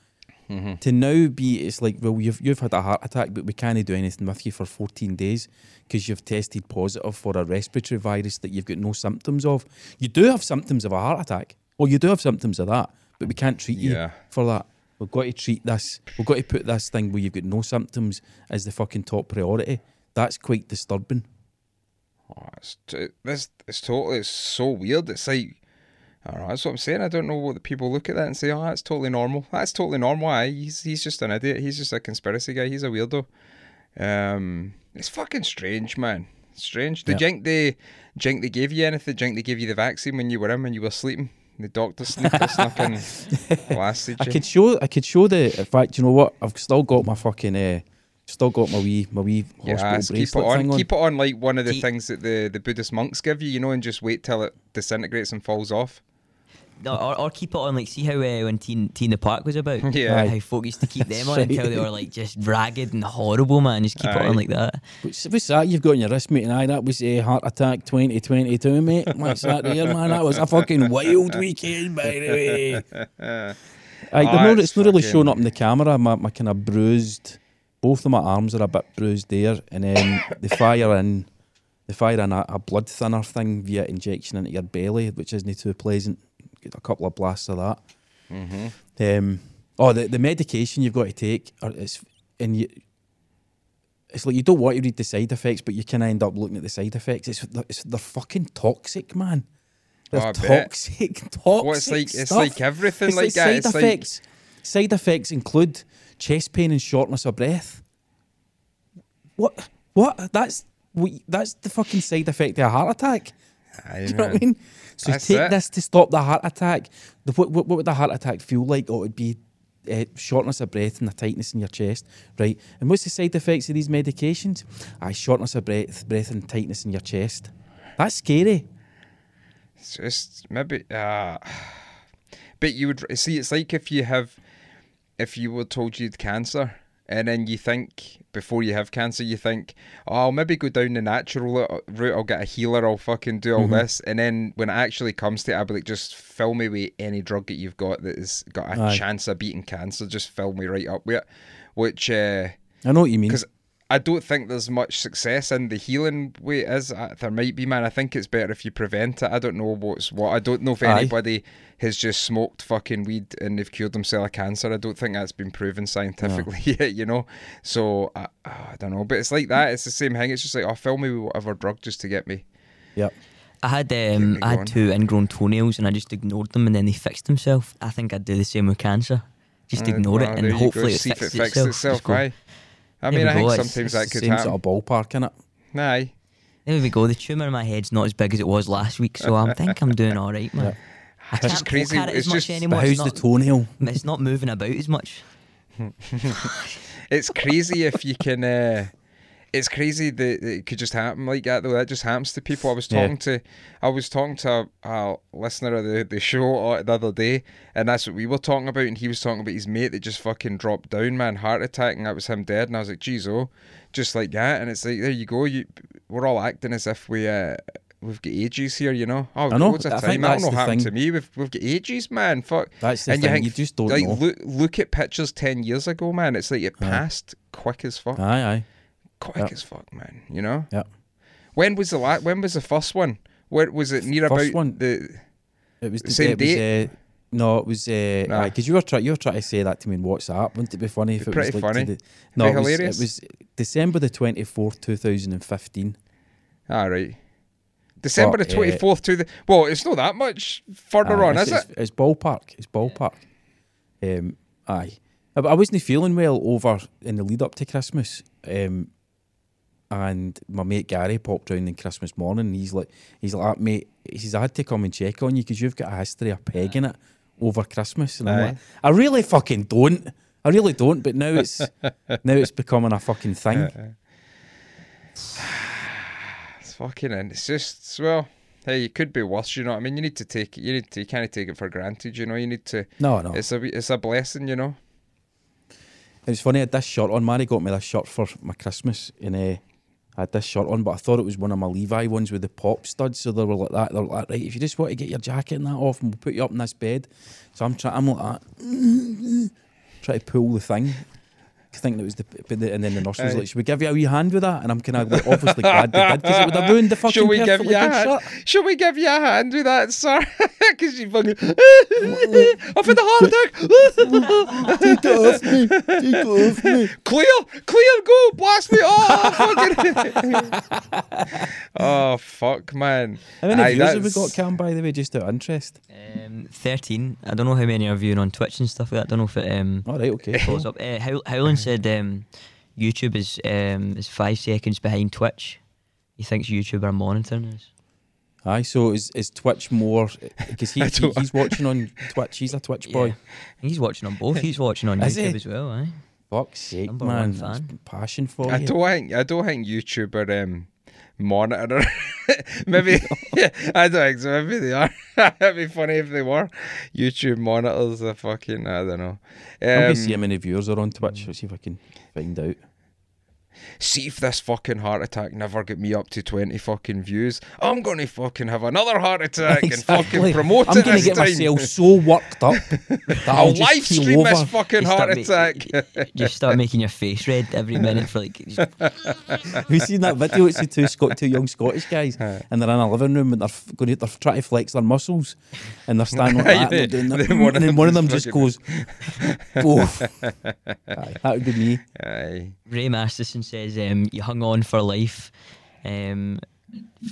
Mm-hmm. To now be, it's like, well, you've you've had a heart attack, but we can't do anything with you for 14 days because you've tested positive for a respiratory virus that you've got no symptoms of. You do have symptoms of a heart attack, or you do have symptoms of that, but we can't treat you Yeah. for that. We've got to treat this. We've got to put this thing where you've got no symptoms as the fucking top priority. That's quite disturbing. Oh, it's t- this it's totally it's so weird. It's like I that's what I'm saying. I don't know what the people look at that and say, Oh, that's totally normal. That's totally normal. Aye, he's he's just an idiot. He's just a conspiracy guy. He's a weirdo. Um it's fucking strange, man. Strange. Did Yeah. you think they think they gave you anything? Did you think they gave you the vaccine when you were in when you were sleeping? The doctor sleeper snuck in blasted I you. could show. I could show the. In fact, you know what? I've still got my fucking. Uh, still got my wee my wee Yeah, hospital keep it on. thing on. Keep it on like one of the Keep- things that the, the Buddhist monks give you, you know, and just wait till it disintegrates and falls off. No, or, or keep it on like see how uh, when T in the Park was about. Yeah. Aye. How folk used to keep them on Right. until they were like just ragged and horrible, man. Just keep it Aye. on like that. What's, what's that you've got on your wrist, mate? And aye, that was a heart attack 2022, mate. What's that there, man? That was a fucking wild weekend, by the way. Aye, they're not, it's it's not really fucking- showing up in the camera. My, my kind of bruised, both of my arms are a bit bruised there, and then the fire in, they fire in a, a blood thinner thing via injection into your belly, which isn't too pleasant. A couple of blasts of that. Mm-hmm. Um, oh, the, the medication you've got to take, are, it's and you, it's like you don't want to read the side effects, but you can end up looking at the side effects. It's, it's they're fucking toxic, man. They're Oh, toxic, toxic. Well, it's like it's stuff. like everything It's like, like that. side It's like effects. Side effects include chest pain and shortness of breath. What? What? That's what, that's the fucking side effect of a heart attack. Do you know what I mean? So take it. this to stop the heart attack. The, what, what, what would the heart attack feel like? Oh, it would be uh, shortness of breath and a tightness in your chest, right? And what's the side effects of these medications? Aye, shortness of breath, breath and tightness in your chest. That's scary. It's just maybe. Uh, but you would see. It's like if you have, if you were told you had cancer, and then you think before you have cancer, you think, oh, I'll maybe go down the natural route- route. I'll get a healer. I'll fucking do all this, and then when it actually comes to it, I'll be like, just fill me with any drug that you've got that has got a Aye. chance of beating cancer. Just fill me right up with it. Which. Uh, I know what you mean. because I don't think there's much success in the healing way. It is there might be, man? I think it's better if you prevent it. I don't know what's what. I don't know if Aye. anybody has just smoked fucking weed and they've cured themselves of cancer. I don't think that's been proven scientifically yet. You know, so I, I don't know. But it's like that. It's the same thing. It's just like, oh, fill me with whatever drug just to get me. Yep. I had um, I had two ingrown toenails and I just ignored them and then they fixed themselves. I think I'd do the same with cancer. Just Uh, ignore well, it and hopefully it See if fixes it fixes itself. itself. Just go, Aye. I mean, I think go, it's- sometimes that could Same happen. sort of ballpark, innit? Aye. There we go. The tumour in my head's not as big as it was last week, so I think I'm doing all right, man. I It's can't just poke crazy. at it It's as much just- But anymore. how's It's the toenail? it's not moving about as much. It's crazy if you can. Uh, it's crazy that that it could just happen like that. Though that just happens to people. I was Yeah. talking to, I was talking to a, a listener of the, the show uh, the other day, and that's what we were talking about. And he was talking about his mate that just fucking dropped down, man, heart attack, and that was him dead. And I was like, geez, oh, just like that. And it's like, there you go. You, we're all acting as if we. Uh, We've got ages here, you know. Oh, I know, loads of I time. think That'll that's not the happen thing. to me. We've we've got ages, man. Fuck. That's the and thing. you think You just don't like know. look look at pictures ten years ago, man. It's like it Aye. passed quick as fuck, Aye, aye. Quick Yep. as fuck, man. You know. Yeah. When was the la- When was the first one? Where was it near First about one? the? It was the Same it was, uh, no, it was Nah. because you were trying you were trying to say that to me in WhatsApp. Wouldn't it be funny if it was pretty like funny. the, no, it was, hilarious. it was December the twenty fourth, two thousand and fifteen. All right. December But, the uh, twenty fourth to the. Well, it's not that much further on, is it? It's ballpark. It's ballpark. Um, aye, I, I wasn't feeling well over in the lead up to Christmas. Um, and my mate Gary popped round on Christmas morning. And he's like, he's like, "Ah, mate, he says I had to come and check on you because you've got a history of pegging it over Christmas. And I'm like, I really fucking don't. I really don't. But now it's now it's becoming a fucking thing. It's fucking. And it's just well. Hey, it could be worse. You know what I mean? You need to take it. You need to. You can't take it for granted. You know. You need to. No, no. It's a. It's a blessing. You know. It was funny. I had this shirt on. Mary got me this shirt for my Christmas, and uh, I had this shirt on, but I thought it was one of my Levi ones with the pop studs. So they were like that. They were like, right, if you just want to get your jacket and that off, and we'll put you up in this bed. So I'm trying. I'm like that, trying to pull the thing. Thinking it was the, but the and then the nurse was Aye. like, "Should we give you a wee hand with that?" And I'm kind of like, obviously glad they did because it would have ruined the fucking Shall we give perfectly you a good hand? shirt. Shall we give you a hand with that, sir? Because you fucking. I've had a heart attack. Take it off me. Take it off me. clear, clear, go, blast me. Oh, fucking. oh, fuck, man. How many Aye, views have we got, Cam? By the way, just out of interest. Um, Thirteen. I don't know how many are viewing on Twitch and stuff like that. I don't know if it um All right, okay. follows up. Uh, How- Howland said um, YouTube is um is five seconds behind Twitch. He thinks YouTube are monitoring us. Aye, so is is Twitch more because he, he he's watching on Twitch. He's a Twitch boy. Yeah. He's watching on both. He's watching on YouTube he? as well. Aye. Fuck's sake, Number man! one fan. passion for I you. don't think I don't think YouTube are um, monitor. Maybe I don't think so. Maybe they are. It'd be funny if they were. YouTube monitors the fucking I don't know. I'm gonna Um, see how many viewers are on Twitch. Let's see if I can find out. See if this fucking heart attack never get me up to twenty fucking views. I'm gonna fucking have another heart attack and fucking promote it. I'm gonna get time. myself so worked up that I'll I'll live keel stream this fucking heart ma- attack. Just start making your face red every minute for like. just- Have you seen that video? It's the two Scot- two young Scottish guys, and they're in a living room and they're f- going to, they're trying to flex their muscles, and they're standing like that, and, they're doing that, Then one of and then them one of them just just goes, "Oof." Aye, that would be me. Aye. Ray Masterson says um, you hung on for life um,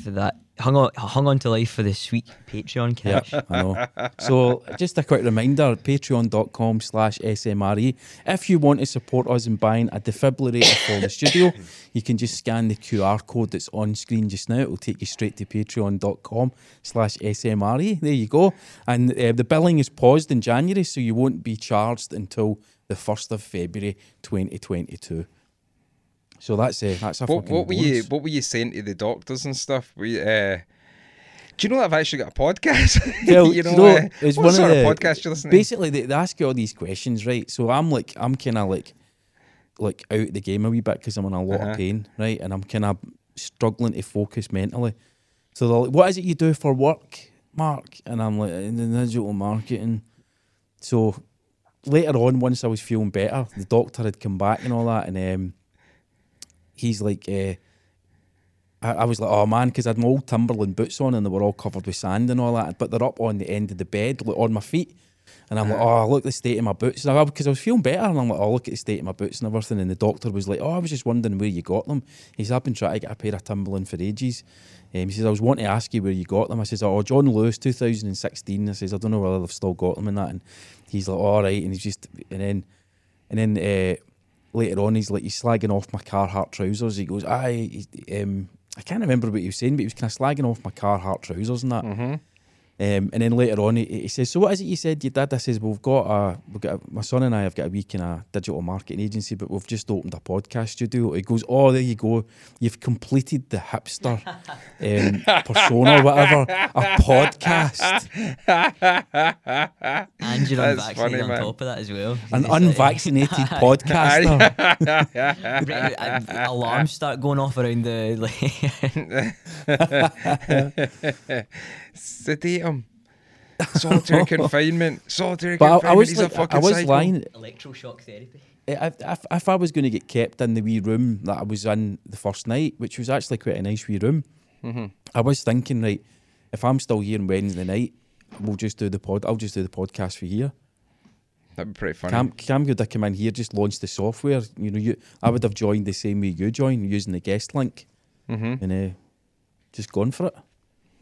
for that hung on, hung on to life for the sweet Patreon Yeah, cash. I know. So just a quick reminder, patreon.com slash SMRE. If you want to support us in buying a defibrillator for the studio, you can just scan the QR code that's on screen just now. It will take you straight to patreon.com slash SMRE. There you go. And uh, the billing is paused in January, so you won't be charged until the 1st of February 2022. So that's uh, that's a What, fucking what were you. What were you saying to the doctors and stuff? We, uh, do you know that I've actually got a podcast? Well, you know, you know, uh, it's what one sort of of, the podcast you listening? Basically, they, they ask you all these questions, right? So I'm like, I'm kind of like, like out the game a wee bit because I'm in a lot Uh-huh. of pain, right? And I'm kind of struggling to focus mentally. So they're like, "What is it you do for work, Mark?" And I'm like, "In the digital marketing." So later on, once I was feeling better, the doctor had come back and all that, and um, he's like, uh, I, I was like, oh man, because I had my old Timberland boots on and they were all covered with sand and all that, but they're up on the end of the bed, like, on my feet. And I'm like, oh, look at the state of my boots. Because I was feeling better. And I'm like, oh, look at the state of my boots and everything. And the doctor was like, oh, I was just wondering where you got them. He said, I've been trying to get a pair of Timberland for ages. Um, he says, I was wanting to ask you where you got them. I says, oh, John Lewis, 2016. I says, I don't know whether they've still got them and that. And he's like, all right. And he's just, and then, and then uh, later on, he's like, he's slagging off my Carhartt trousers. He goes, aye, um, I can't remember what he was saying, but he was kind of slagging off my Carhartt trousers and that. Mm-hmm. Um, and then later on, he, he says, "So what is it you said your dad?" I says, "We've got a, we've got a, my son and I have got a week in a digital marketing agency, but we've just opened a podcast studio." He goes, "Oh, there you go, you've completed the hipster um, persona, whatever, a podcast, And you're That's unvaccinated funny, on man. top of that as well. an unvaccinated podcaster." Right, alarms start going off around the like Sedate him. Solitary confinement. Solitary But I, confinement. I was He's like, a fucking I was psycho. lying. electroshock therapy. If, if, if I was going to get kept in the wee room that I was in the first night, which was actually quite a nice wee room, Mm-hmm. I was thinking, right, if I'm still here on Wednesday night, we'll just do the pod. I'll just do the podcast for here. That'd be pretty funny. Cam, Cam could have come in here, just launched the software. You know, you I would have joined the same way you joined, using the guest link, mm-hmm. and uh, just gone for it.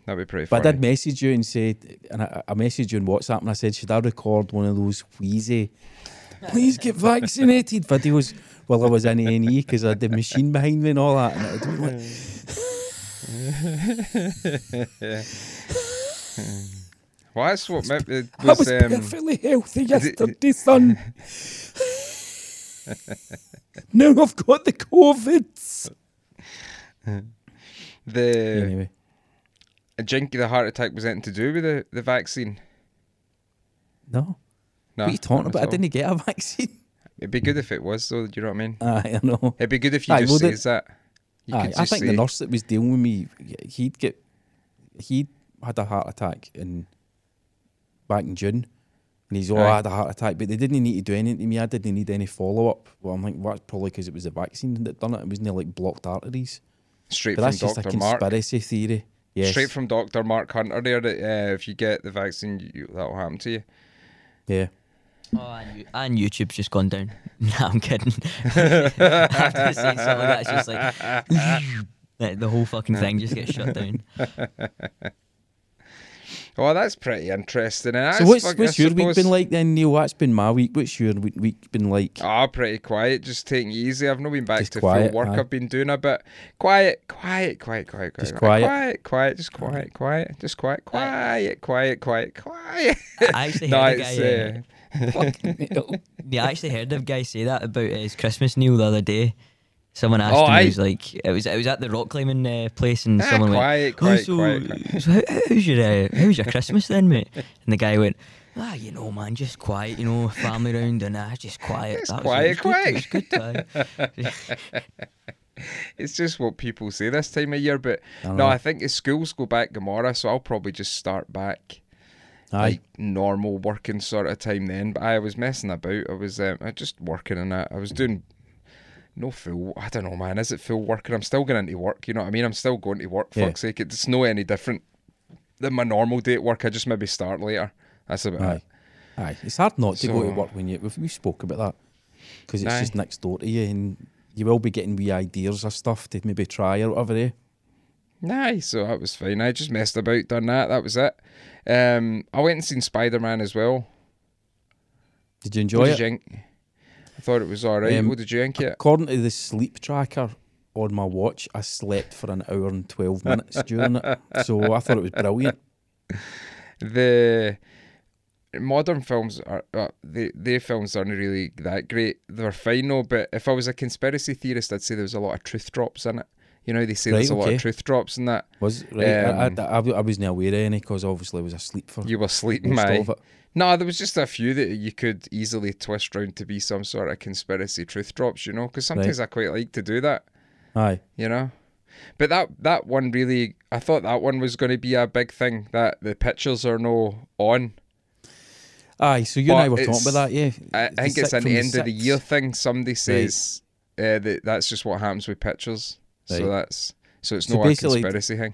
That'd be pretty But. I did message you and said, and I, I messaged you on WhatsApp, and I said, should I record one of those wheezy, please get vaccinated videos while I was in A and E because I had the machine behind me and all that. And I don't well, that's what ma- it I was. was um, perfectly healthy yesterday, son. now I've got the COVID. the Anyway, jinky, the heart attack was anything to do with the, the vaccine. no. No, what are you talking about? I didn't get a vaccine. It'd be good if it was, though. Do you know what I mean? Aye, I know. It'd be good if you Aye, just well, says that. You Aye, I think the nurse that was dealing with me, he'd get, he had a heart attack in back in June, and he's oh Aye. I had a heart attack, but they didn't need to do anything to me. I didn't need any follow up. Well, I'm like, well, that's probably because it was the vaccine that done it. It wasn't like blocked arteries. straight But from that's just a Dr. Mark. conspiracy theory. Yes. Straight from Dr. Mark Hunter there that uh, if you get the vaccine, you, that'll happen to you. yeah. Oh, and, you, and YouTube's just gone down. Nah, I'm kidding. After saying something like that, it's just like the, the whole fucking thing just gets shut down. Oh, that's pretty interesting. And So that's what's fuck- what's I your week been like then, Neil? What's been my week? What's your week, week been like? Ah, pretty quiet. Just taking it easy. I've not been back Just to quiet, full work. aye. I've been doing a bit quiet, quiet, quiet, quiet, quiet, Just quiet, quiet? quiet, quiet, just quiet, quiet, just quiet, quiet, quiet, quiet, quiet. I actually no, heard a it's guy. Uh, uh, Fucking hell. yeah, I actually heard a guy say that about his Christmas Neil the other day. Someone asked Oh, him, aye. he was like, it was it was at the rock climbing uh, place, and ah, someone quiet, went, quiet, oh, so, quiet, so how, how's your uh, how's your Christmas then, mate? And the guy went, ah, you know, man, just quiet, you know, family round and ah, just quiet. Just That was- quiet, was good, quiet. It good time. It's just what people say this time of year. But I no. I think the schools go back tomorrow, so I'll probably just start back Aye. like normal working sort of time then. But I was messing about. I was um, I just working on it. I was doing no full. I don't know, man. Is it full working? I'm still going into work. You know what I mean? I'm still going to work. Yeah. Fuck's sake, it's no any different than my normal day at work. I just maybe start later. That's about Aye. it. Aye. It's hard not to go to So- work when you. We've, we spoke about that because it's Aye. just next door to you, and you will be getting wee ideas of stuff to maybe try or whatever. Eh? Nah, so that was fine. I just messed about, done that. That was it. Um, I went and seen Spider Man as well. Did you enjoy what it? Did you think? I thought it was all right. Um, what did you think? It? According to the sleep tracker on my watch, I slept for an hour and 12 minutes during it. So I thought it was brilliant. The modern films are uh, the their films aren't really that great. They're fine though, but if I was a conspiracy theorist, I'd say there was a lot of truth drops in it. You know, they say there's Right, a lot of truth drops in that. Was right? I, Um, I, I, I wasn't aware of any because obviously I was asleep for You were sleeping, most my. No, there was just a few that you could easily twist round to be some sort of conspiracy truth drops. You know, because sometimes I quite like to do that. Aye. you know. But that that one really, I thought that one was going to be a big thing. That the pictures are no on. Aye, so you and I were talking about that, yeah. I, I think it's an end of the year thing. Somebody says uh, that that's just what happens with pictures. So that's so it's So not a conspiracy thing.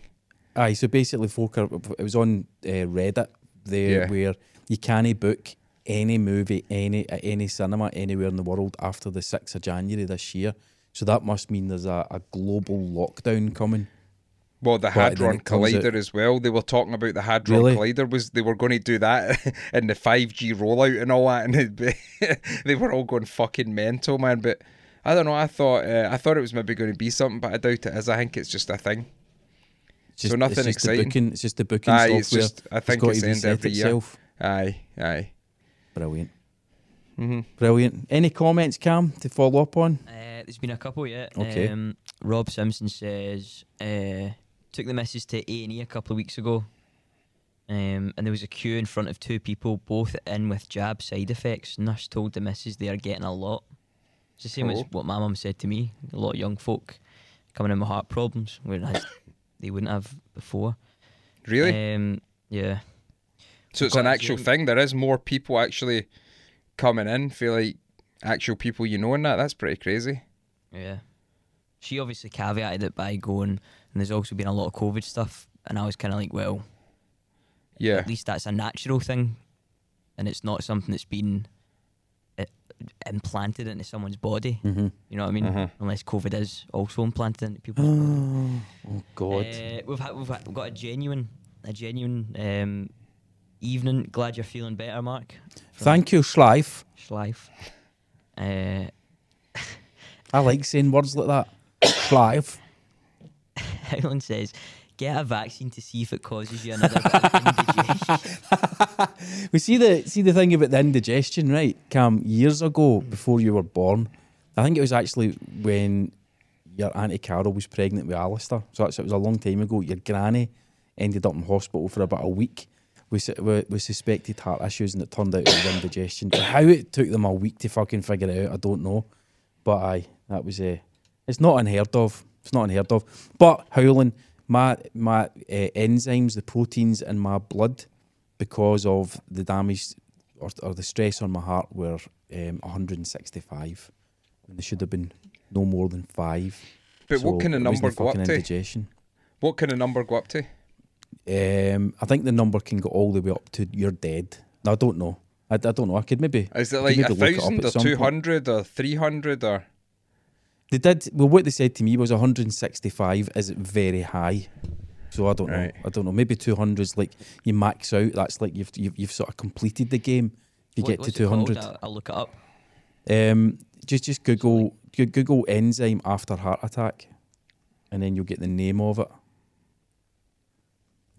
Aye, so basically, folk are, it was on uh, Reddit there Yeah. where you can't book any movie any at any cinema anywhere in the world after the 6th of January this year. So that must mean there's a, a global lockdown coming. Well, the Hadron comes out- Collider as well. They were talking about the Hadron Really? Collider was they were going to do that in the five G rollout and all that, and it'd be- they were all going fucking mental, man. But I don't know. I thought uh, I thought it was maybe going to be something, but I doubt it is. I think it's just a thing. It's just, So nothing it's just exciting? The booking, it's just the booking Aye, software. it's just I think got it's to the end every year. Itself. Aye, aye. Brilliant. hmm Brilliant. Any comments, Cam, to follow up on? Uh, there's been a couple yet. Okay. Um, Rob Simpson says uh, took the missus to A and E a couple of weeks ago, um, and there was a queue in front of two people, both in with jab side effects. Nurse told the missus they are getting a lot. It's the same as Oh. what my mum said to me. A lot of young folk coming in with heart problems, whereas they wouldn't have before. Really? Um, yeah. So it's an actual thing. There is more people actually coming in. Feel like actual people you know in that. That's pretty crazy. Yeah. She obviously caveated it by going, and there's also been a lot of COVID stuff, and I was kind of like, well, Yeah. at least that's a natural thing, and it's not something that's been uh, implanted into someone's body. Mm-hmm. You know what I mean? Mhm. Unless COVID is also implanted into people's Oh, oh God. Uh, we've, had, we've, had, we've got a genuine, a genuine um, evening. Glad you're feeling better, Mark. Thank you, Schleif. Schleif. Uh, I like saying words like that. Schleif. Howland says, get a vaccine to see if it causes you another indigestion. We see the see the thing about the indigestion, right? Cam, years ago, before you were born, I think it was actually when your auntie Carol was pregnant with Alistair. So that's, it was a long time ago. Your granny ended up in hospital for about a week su- with, with suspected heart issues, and it turned out it was indigestion. But how it took them a week to fucking figure it out, I don't know. But aye, that was a. Uh, it's not unheard of. It's not unheard of. But Howland, my my uh, enzymes, the proteins in my blood, because of the damage or, or the stress on my heart, were um, 165 when they should have been no more than five. But what So of it wasn't number go up fucking to? What can a number go up to? Um, I think the number can go all the way up to you're dead. No, I don't know. I, I don't know. I could maybe. Is it like a maybe look it up thousand or two hundred or three hundred or? They did. Well, what they said to me was 165 is very high. So I don't know. I don't know. Maybe 200 is like you max out. That's like you've you've, you've sort of completed the game. You What- get to what's it called? 200. I'll, I'll look it up. Um, just just Google Google enzyme after heart attack, and then you'll get the name of it.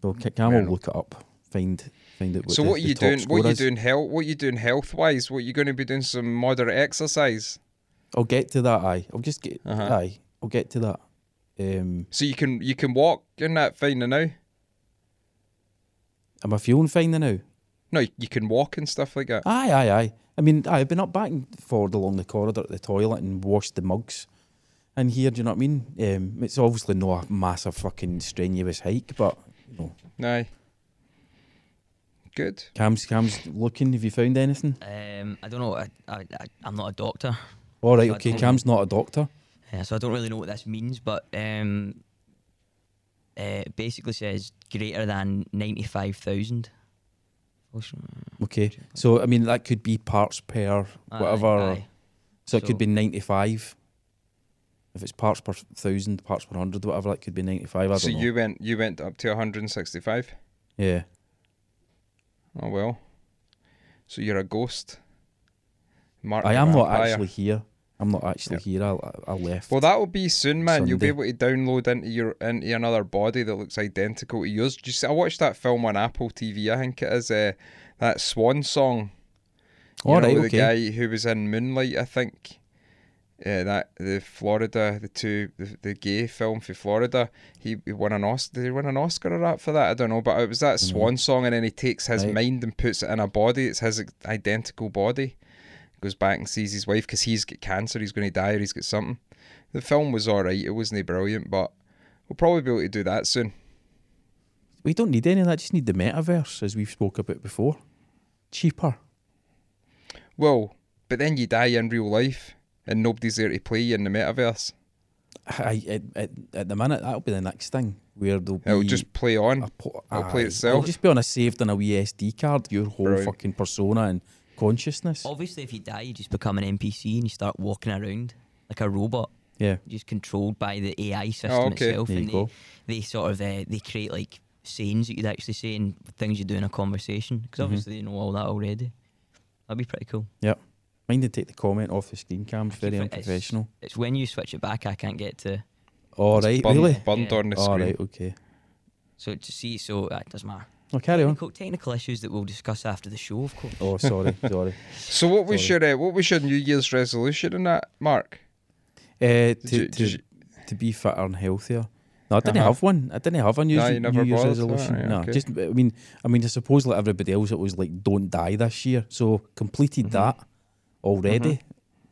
Well, Ca- Cam will look it up. Find find out. What so the, what are you doing? What are you is. doing health? What are you doing health wise? What are you going to be doing? Some moderate exercise, I'll get to that. Aye, I'll just get. Uh-huh. Aye, I'll get to that. Um, so you can you can walk. You're not fine now. am I feeling fine now? No, you can walk and stuff like that. Aye, aye, aye. I mean, aye, I've been up back and forward along the corridor at the toilet and washed the mugs. And here, do you know what I mean? Um, it's obviously not a massive fucking strenuous hike, but you know, Aye. Good. Cam's Cam's looking. Have you found anything? Um, I don't know. I, I, I, I'm not a doctor, All right, So okay. Cam's not a doctor. Yeah, so I don't really know what this means. But um, uh, it basically says greater than ninety-five thousand. Okay, so I mean that could be parts per whatever. So it could be ninety-five. If it's parts per thousand, parts per hundred, whatever, that could be ninety five. So know. you went you went up to 165. yeah. Oh well. So you're a ghost. Mark I am not actually here. I'm not actually Yep. here. I, I left. Well, that will be soon, man. You'll be able to download into your into another body that looks identical to yours. Do you see, I watched that film on Apple TV. I think it is uh, that Swan song. You All know, right, the okay. guy who was in Moonlight, I think. Yeah, that the Florida, the two, the, the gay film for Florida. He, he won an Oscar. Did he win an Oscar or that for that? I don't know, but it was that mm-hmm. Swan song, and then he takes his Right. mind and puts it in a body. It's his identical body. Goes back and sees his wife because he's got cancer. He's going to die or he's got something. The film was all right. It wasn't brilliant, but we'll probably be able to do that soon. we don't need any of that. Just need the metaverse, as we've spoke about before. Cheaper. Well, but then you die in real life, and nobody's there to play you in the metaverse. I, at, at, at the minute, that'll be the next thing where there'll be It'll just play on. a po- it'll play itself. It'll just be on a saved on a wee SD card. Your whole Brilliant. fucking persona and consciousness. Obviously, if you die, you just become an NPC and you start walking around like a robot, Yeah. just controlled by the AI system Oh, okay. itself. There you and go. they, they sort of uh, they create like sayings that you'd actually say and things you do in a conversation. Because Mhm. obviously they know all that already. That'd be pretty cool. Mind to take the comment off the screen cam. Very keep it's- unprofessional. It's when you switch it back, I can't get to. All It's right, burned, really? Burned Yeah. on the All screen. right, okay. So to see, so that doesn't matter. Oh, carry on. Technical, technical issues that we'll discuss after the show, of course. Oh, sorry, sorry. So what was Sorry. your uh, what was your New Year's resolution in that, Mark? Uh, to, you- to, you- to be fitter and healthier. No, I didn't Uh-huh. have one. I didn't have a New, No, Year's- you never New Year's bothered? resolution. Alright, no, okay. just I mean, I mean, I suppose like everybody else, it was like don't die this year. So completed Mhm. that already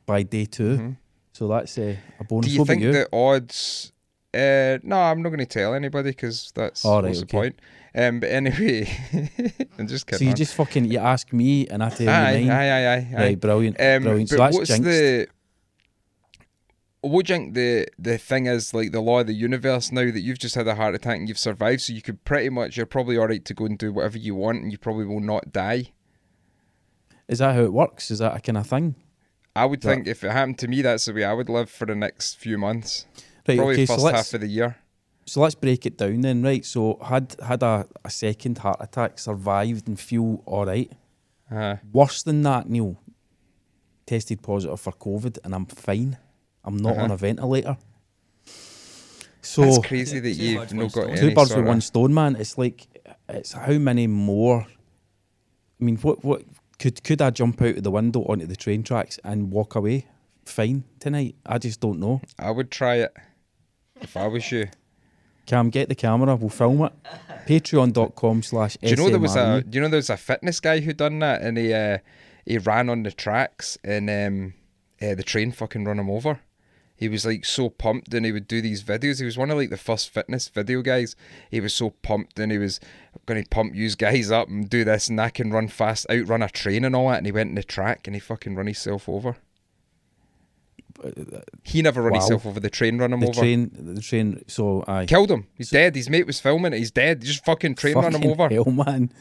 by day 2 Mhm. So that's uh, a bonus. Do you What think you? the odds? Uh, no, I'm not going to tell anybody because that's All right, what's the point. Um, but anyway, I'm just kidding. so you on. just fucking you ask me and I tell aye, you mine. aye, aye, aye, aye. Right, brilliant, Um, brilliant. So that's what's jinxed. the? You think the the thing is like the law of the universe now that you've just had a heart attack and you've survived, so you could pretty much you're probably all right to go and do whatever you want and you probably will not die. Is that how it works? Is that a kind of thing? I would That- think if it happened to me, that's the way I would live for the next few months. Right. probably okay. the So first half of the year. so let's break it down then. Right. So had had a, a second heart attack, survived and feel all right. Uh, Worse than that, Neil. Tested positive for COVID and I'm fine. I'm not Uh-huh. on a ventilator. So that's crazy that you've birds, not one got any two birds sort with of- one stone, man. It's like it's how many more. I mean, what what could could I jump out of the window onto the train tracks and walk away fine tonight? I just don't know. I would try it if I was you. Cam, get the camera. We'll film it. Patreon.com slash Do you know there was a do you know there was a fitness guy who done that and he uh, he ran on the tracks and um uh, the train fucking run him over. He was like so pumped and he would do these videos. He was one of like the first fitness video guys. He was so pumped and he was gonna pump use guys up and do this and that can run fast, outrun a train and all that and he went in the track and he fucking run himself over. He never run Wow. himself over, the train run him the over. train, the train. So I Killed him. He's dead. His mate was filming it. He's dead. Just fucking train run him over. Hell, man.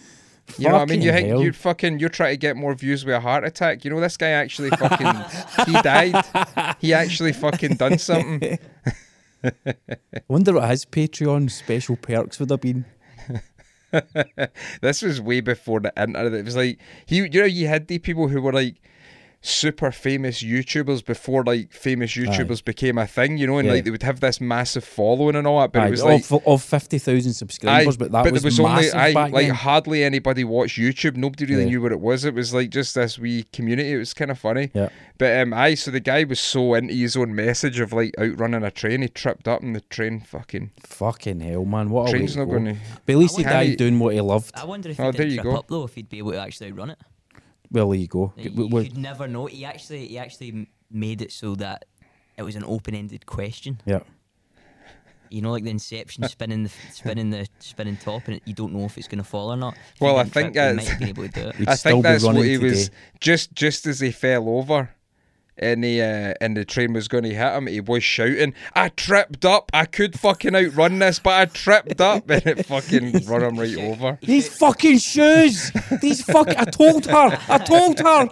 You know what I mean? You Fucking think hell. you're fucking you're trying to get more views with a heart attack. You know this guy actually fucking he died. He actually fucking done something. I wonder what his Patreon special perks would have been. This was way before the internet. It was like he you know you had the people who were like super famous YouTubers before like famous YouTubers became a thing, you know, and Yeah. like they would have this massive following and all that. But Aye, it was of, like of 50,000 subscribers, Aye, but that was, there was massive only aye, back like then. hardly anybody watched YouTube. Nobody really Yeah. knew what it was. It was like just this wee community. It was kind of funny. Yeah. But um, aye, so the guy was so into his own message of like outrunning a train, he tripped up and the train fucking Fucking hell, man. What a way train's not going to. But at least he Can died he- doing what he loved. I wonder if Oh, he there did you trip go. up though, if he'd be able to actually run it. Well, there you go. You, We- you we- could never know. He actually, he actually made it so that it was an open-ended question. yeah. You know, like the Inception, spinning the spinning the spinning top, and you don't know if it's going to fall or not. If Well, I think trip, he that's- might have able to do it. I think that's what running he was. Just just as he fell over, and he uh, and the train was going to hit him, he was shouting, "I tripped up! I could fucking outrun this, but I tripped up!" and it fucking run him right over. These fucking shoes! These fuck! I told her! I told her!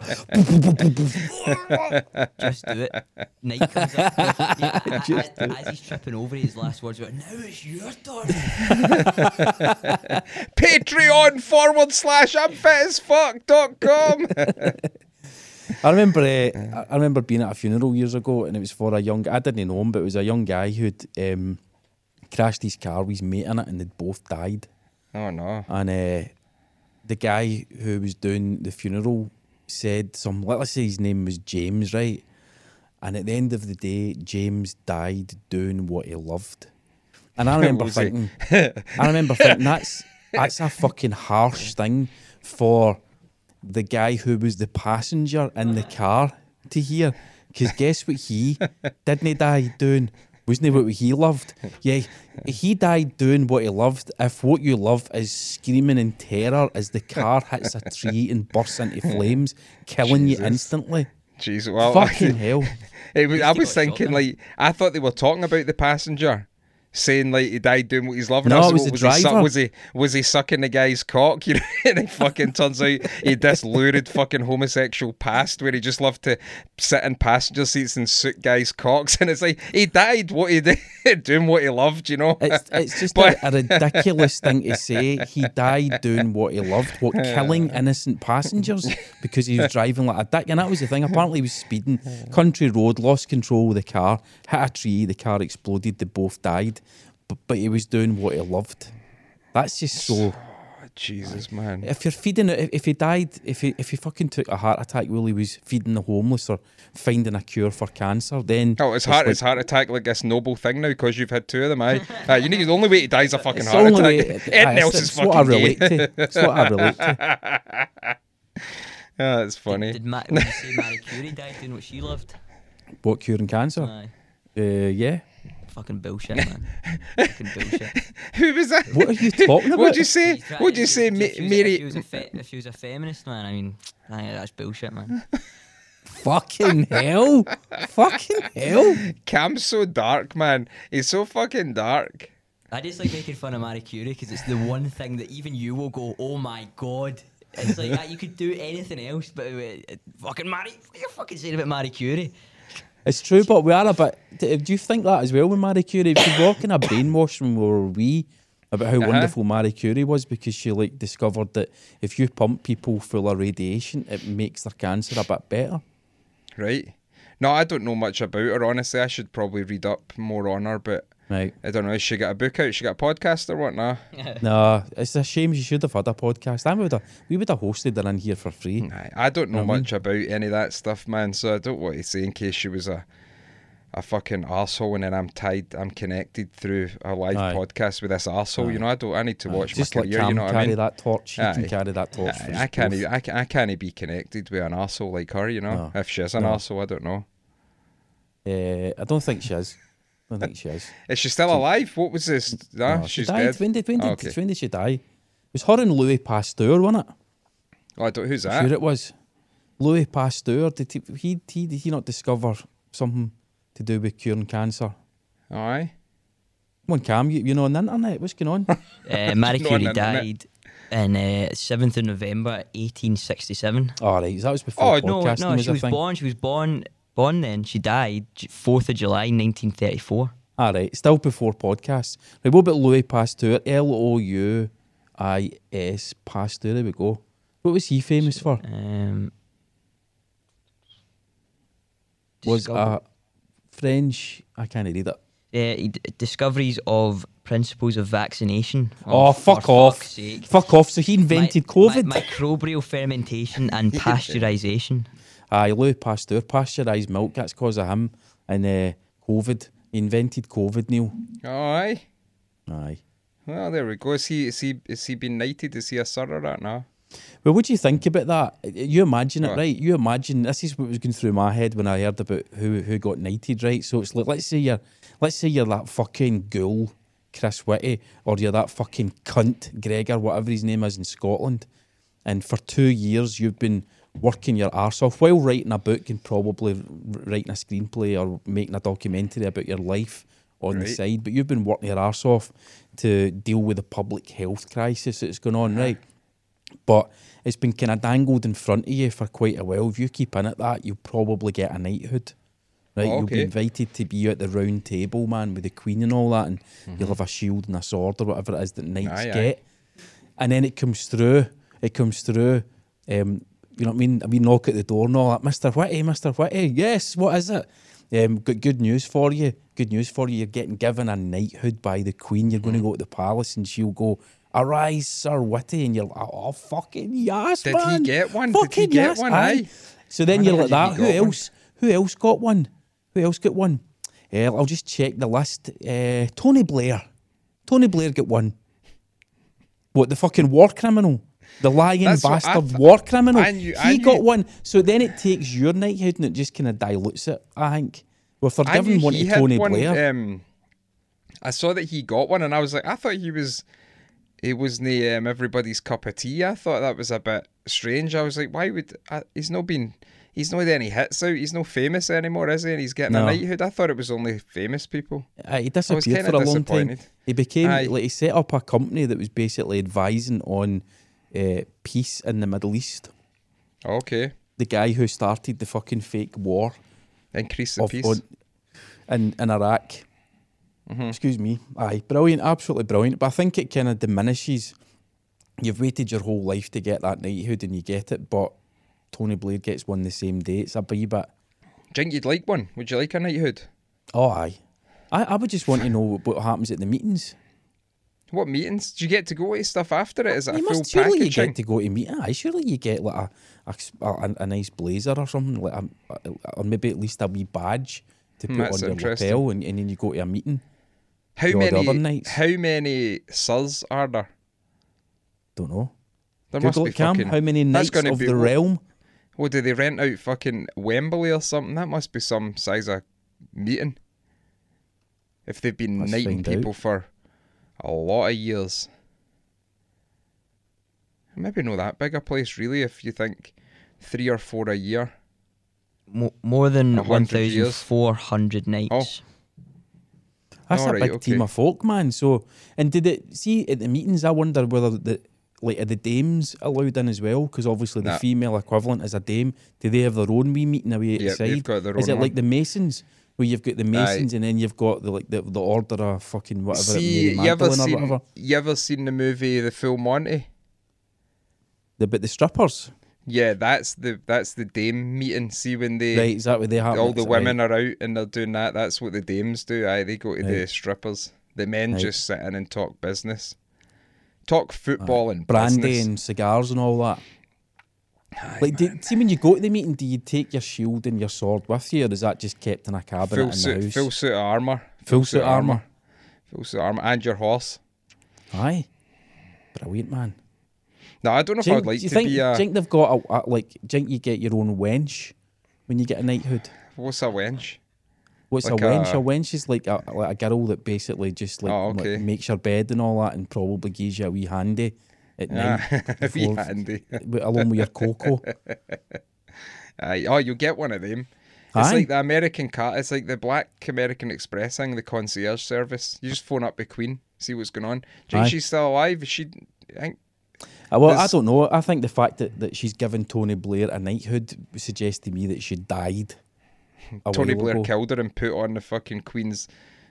Just do it. Night comes up. as, as he's tripping over, his last words were, "Now it's your turn." Patreon forward slash I'm fit as fuck dot com. I remember, uh, I- remember being at a funeral years ago, and it was for a young. I didn't know him, but it was a young guy who'd um, crashed his car with his mate in it, and they'd both died. oh no. And uh, the guy who was doing the funeral said some. Let's say his name was James, right? And at the end of the day, James died doing what he loved. And I remember thinking, I remember thinking that's that's a fucking harsh thing for the guy who was the passenger in the car to hear. Because guess what he didn't die doing? Wasn't he what he loved? Yeah, he died doing what he loved. If what you love is screaming in terror as the car hits a tree and bursts into flames, killing you instantly. Jeez, well, Fucking hell. it was, I was thinking like I thought they were talking about the passenger. Saying like he died doing what he's loving. No, it was what, the He, su- driver. was he was he sucking the guy's cock? You know, and it fucking turns out he had this lurid fucking homosexual past where he just loved to sit in passenger seats and suit guys' cocks. And it's like he died what he did, doing what he loved. You know, It's, it's just But- a, a ridiculous thing to say. He died doing what he loved, what killing innocent passengers because he was driving like a dick. And that was the thing. Apparently, he was speeding, country road, lost control of the car, hit a tree, the car exploded, they both died. But, but he was doing what he loved. That's just so. Jesus man. If you're feeding, if, if he died, if he if he fucking took a heart attack while he was feeding the homeless or finding a cure for cancer, then Oh, it's heart, like- it's heart attack like this noble thing now because you've had two of them. Aye, uh, you need the only way to die is a fucking It's heart attack. way- Anything aye, else it's- is it's what I relate gay. to. It's what I relate to. Ah, it's funny. Did, Ma- would you say Marie Curie died doing what she loved? What curing cancer? Aye. Uh, yeah. Fucking bullshit, man. Fucking bullshit. Who was that? What are you talking about? What'd you say? He's trying- What'd you say, if Ma- she was- If she, Mary? was a fe- if she was a feminist, man, I mean, aye, that's bullshit, man. Fucking hell! Fucking hell! Cam's so dark, man. He's so fucking dark. I just like making fun of Marie Curie because it's the one thing that even you will go, oh my god. It's like that. You could do anything else, but uh, fucking Marie, what are you fucking saying about Marie Curie? It's true, but we are a bit. Do you think that as well with Marie Curie? She walk in a brainwash when we were wee about how Uh-huh. wonderful Marie Curie was because she like discovered that if you pump people full of radiation, it makes their cancer a bit better. Right? No, I don't know much about her, honestly. I should probably read up more on her, but Right? I don't know. Has she got a book out? She got a podcast or what? Nah. No, it's a shame. She should have had a podcast. I would have. We would have hosted her in here for free. Aye, I don't know Know what I mean? much about any of that stuff, man. So I don't want to say in case she was a a fucking asshole and then I'm tied, I'm connected through a live Aye. podcast with this arsehole. Aye. You know, I don't. I need to watch Just my let career. Cam you know what carry I mean? that torch. He can carry that torch. for Aye, us I can't. both. I, ca- I can't be connected with an asshole like her. You know, No. if she is an No. arsehole, I don't know. Uh, I don't think she is. I don't think she is. Is she still alive? What was this? Nah, No, she died. dead. When did when did, Oh, okay. when did she die? It was her and Louis Pasteur, wasn't it? Oh, I don't, who's that? I'm that? Sure, it was. Louis Pasteur. Did he, he he did he not discover something to do with curing cancer? Aye. Come on, Cam, you, you know on the internet. What's going on? Uh, Marie Not on Curie died in uh, 7th of November 1867. All right, that was before Oh, No, podcasting no, was she a was thing. born. She was born. Born then. She died 4th of July 1934. All right, still before podcasts. Right, what about Louis Pasteur? L O U I S Pasteur. There we go. What was he famous for? Um, Was a French. I can't read it. Yeah, d- discoveries of principles of vaccination. Oh, for fuck off. Fuck off. So he invented Mi- COVID. mi- microbial fermentation and pasteurization. Aye, Louis Pasteur, pasteurised milk. That's cause of him. And uh, COVID. He invented COVID, Neil. Aye. Aye. Well, there we go. Is he? Is he? Is he been knighted? Is he a sir or that now? Well, what do you think about that? You imagine it, What? right? You imagine this is what was going through my head when I heard about who who got knighted, right? So it's like let's say you're let's say you're that fucking ghoul, Chris Whitty, or you're that fucking cunt Gregor, whatever his name is in Scotland, and for two years you've been working your arse off while writing a book and probably writing a screenplay or making a documentary about your life on the side. But you've been working your arse off to deal with the public health crisis that's going on, right? But it's been kind of dangled in front of you for quite a while. If you keep in at that, you'll probably get a knighthood. Right, Oh, you'll be invited to be at the round table, man, with the queen and all that, and Mm-hmm. you'll have a shield and a sword or whatever it is that knights Aye, aye. get. And then it comes through. It comes through. Um, you know what I mean? We knock at the door and all that. Mister Whitty, Mister Whitty. Yes, what is it? Um, got good news for you. Good news for you. You're getting given a knighthood by the queen. You're going to go to the palace, and she'll go, "Arise, Sir Whitty," and you're like, "Oh, fucking yes, Did he get one? Did he Fucking get yes, one? Aye. So then you're like that. Who got one. else? Who else got one? Who else got one? Uh, I'll just check the list. Uh, Tony Blair. Tony Blair got one. What the fucking war criminal? The lying That's bastard th- war criminal. I knew- I he got one. So then it takes your knighthood and it just kind of dilutes it. I think. Well, if they're I giving one to Tony one, Blair, Um, I saw that he got one, and I was like, I thought he was, It was the um, everybody's cup of tea. I thought that was a bit strange. I was like, why would uh, he's not been, he's not had any hits out. He's no famous anymore, is he? And he's getting No. a knighthood. I thought it was only famous people. Uh, he I disappeared for a long time. He became Aye. like he set up a company that was basically advising on uh, peace in the Middle East. Okay, The guy who started the fucking fake war increase the of peace. on, in in Iraq. Mm-hmm. Excuse me. Aye, brilliant, absolutely brilliant. But I think it kind of diminishes. You've waited your whole life to get that knighthood, and you get it. But Tony Blair gets one the same day. It's a wee bit. Do you think you'd like one? Would you like a knighthood? Oh, aye. I, I would just want to know what, what happens at the meetings. What meetings? Do you get to go to stuff after it? Is it a you full must surely you get to go to meet. Aye, surely you get like a a, a, a nice blazer or something, like a, a, or maybe at least a wee badge to put that's on your lapel, and, and then you go to a meeting. How many? How many sirs are there? Don't know. There Google must be Cam. fucking. How many knights of be the realm? What do they rent out? Fucking Wembley or something? That must be some size of meeting. If they've been Let's knighting find out. people for a lot of years. Maybe not that big a place, really. If you think three or four a year. Mo- more than A hundred years. 1,400 knights. That's a Alright, big okay. team of folk, man. So, and did it see at the meetings? I wonder whether the like are the dames allowed in as well? Because obviously the Nah. female equivalent is a dame. Do they have their own wee meeting away at Yeah, the side? they've got their is own it like the Masons? Where you've got the Masons and then you've got the like the, the order of fucking whatever See, you ever seen you ever seen the movie The Full Monty? The but the strippers, Yeah, that's the that's the dame meeting. See when they right? Is that what they have? all the Right. women are out and they're doing that. That's what the dames do. Aye, they go to the strippers. The men Right. just sit in and talk business, talk football and brandy business. and cigars and all that. Aye, Like, do, see when you go to the meeting, do you take your shield and your sword with you, or is that just kept in a cabinet full in the house? full suit of armor, Full suit armour. full suit armor, and your horse. Aye, brilliant man. No, I don't know if Do you, I'd like to think, be uh, do you think they've got a, a like? Do you think you get your own wench when you get a knighthood? What's a wench? What's Like a wench? a- A, wench is like a like a girl that basically just like, Oh, like, makes your bed and all that, and probably gives you a wee handy at Ah, night, handy. along with your cocoa. Aye, oh, you'll get one of them. It's Aye. like the American car. It's like the Black American Express thing, the concierge service. You just phone up the Queen, see what's going on. Do you think she's still alive? Is she? I think Uh, well, I don't know. I think the fact that, that she's given Tony Blair a knighthood suggests to me that she died. Tony Blair ago. killed her and put on the fucking Queen's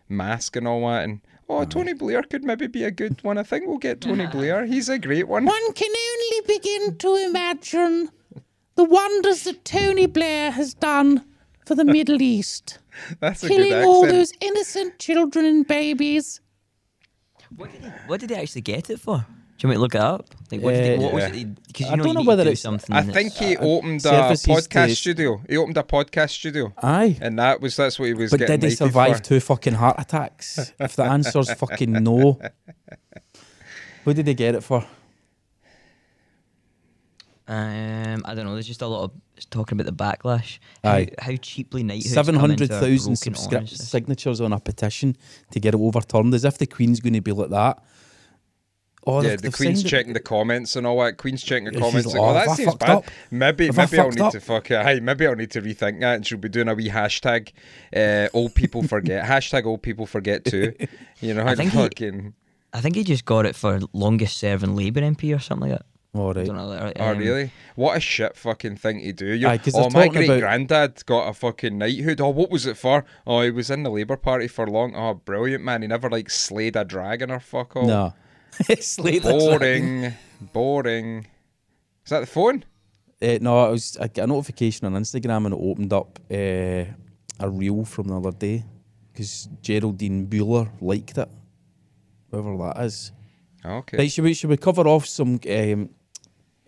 mask and all that. And oh, mm. Tony Blair could maybe be a good one. I think we'll get Tony Blair. He's a great one. One can only begin to imagine the wonders that Tony Blair has done for the Middle East, That's a killing good all those innocent children and babies. What did, he, what did he actually get it for? Do you want me to look it up? Like, what, did he, what was it? Because you I know don't you know need whether to do it's- something. I that's- think he opened a services podcast to- studio. He opened a podcast studio, Aye. and that was that's what he was But getting did he knighted survive for. two fucking heart attacks? if the answer's fucking no. What did he get it for? Um, I don't know. There's just a lot of talking about the backlash. How, Aye. how cheaply knighthoods Seven into hundred our broken subscri- honor signatures on a petition to get it overturned. As if the Queen's going to be like that. Oh, yeah, the Queen's signed it- checking the comments and all that. Queen's checking the Yeah, comments. like, Like, oh, "Oh, that seems bad. up? Maybe, Have I maybe I'll need up?" to fuck it. Hey, maybe I'll need to rethink that, and she'll be doing a wee hashtag. Uh, old people forget. hashtag old people forget too. You know, I how to think he- fucking. I think he just got it for longest serving Labour MP or something like that. All right. don't know. Oh um, really? What a shit fucking thing to do! You're, Aye, 'cause oh, my great about- granddad got a fucking knighthood. Oh, what was it for? Oh, he was in the Labour Party for long. Oh, brilliant man! He never like slayed a dragon or fuck all. No. Slate the dragon. boring, boring. Is that the phone? Uh, no, it was I got a notification on Instagram and it opened up uh, a reel from the other day because Geraldine Bueller liked it, whoever that is. Okay. Right, should we should we cover off some um,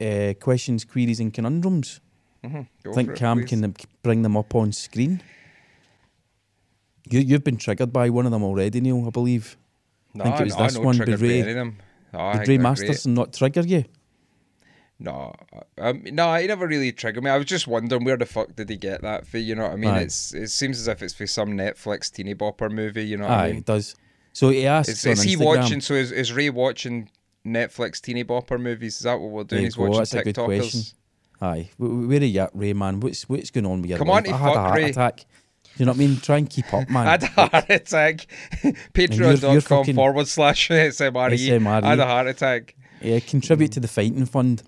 uh, questions, queries, and conundrums? Mhm, I think it, Cam please. can bring them up on screen. You you've been triggered by one of them already, Neil. I believe. No, think it was no, this no one, by Ray- them. No, Did Ray Masterson not trigger you? No, um, no, he never really triggered me. I was just wondering where the fuck did he get that for? You know what I mean? Aye. It's it seems as if it's for some Netflix teeny bopper movie. You know what Aye, I mean? it does. So he asks Is, is he watching? So is, is Ray watching Netflix teeny bopper movies? Is that what we're doing? There He's go, watching that's a good question. TikTokers. Aye, Wh- wh- where are you at, Ray, man? What's what's going on with your Come life? on I had a heart Ray. attack. You know what I mean? Try and keep up, man. I had a heart attack. Patreon.com forward slash SMRE. SMRE. I had a heart attack. Yeah, contribute to the fighting fund.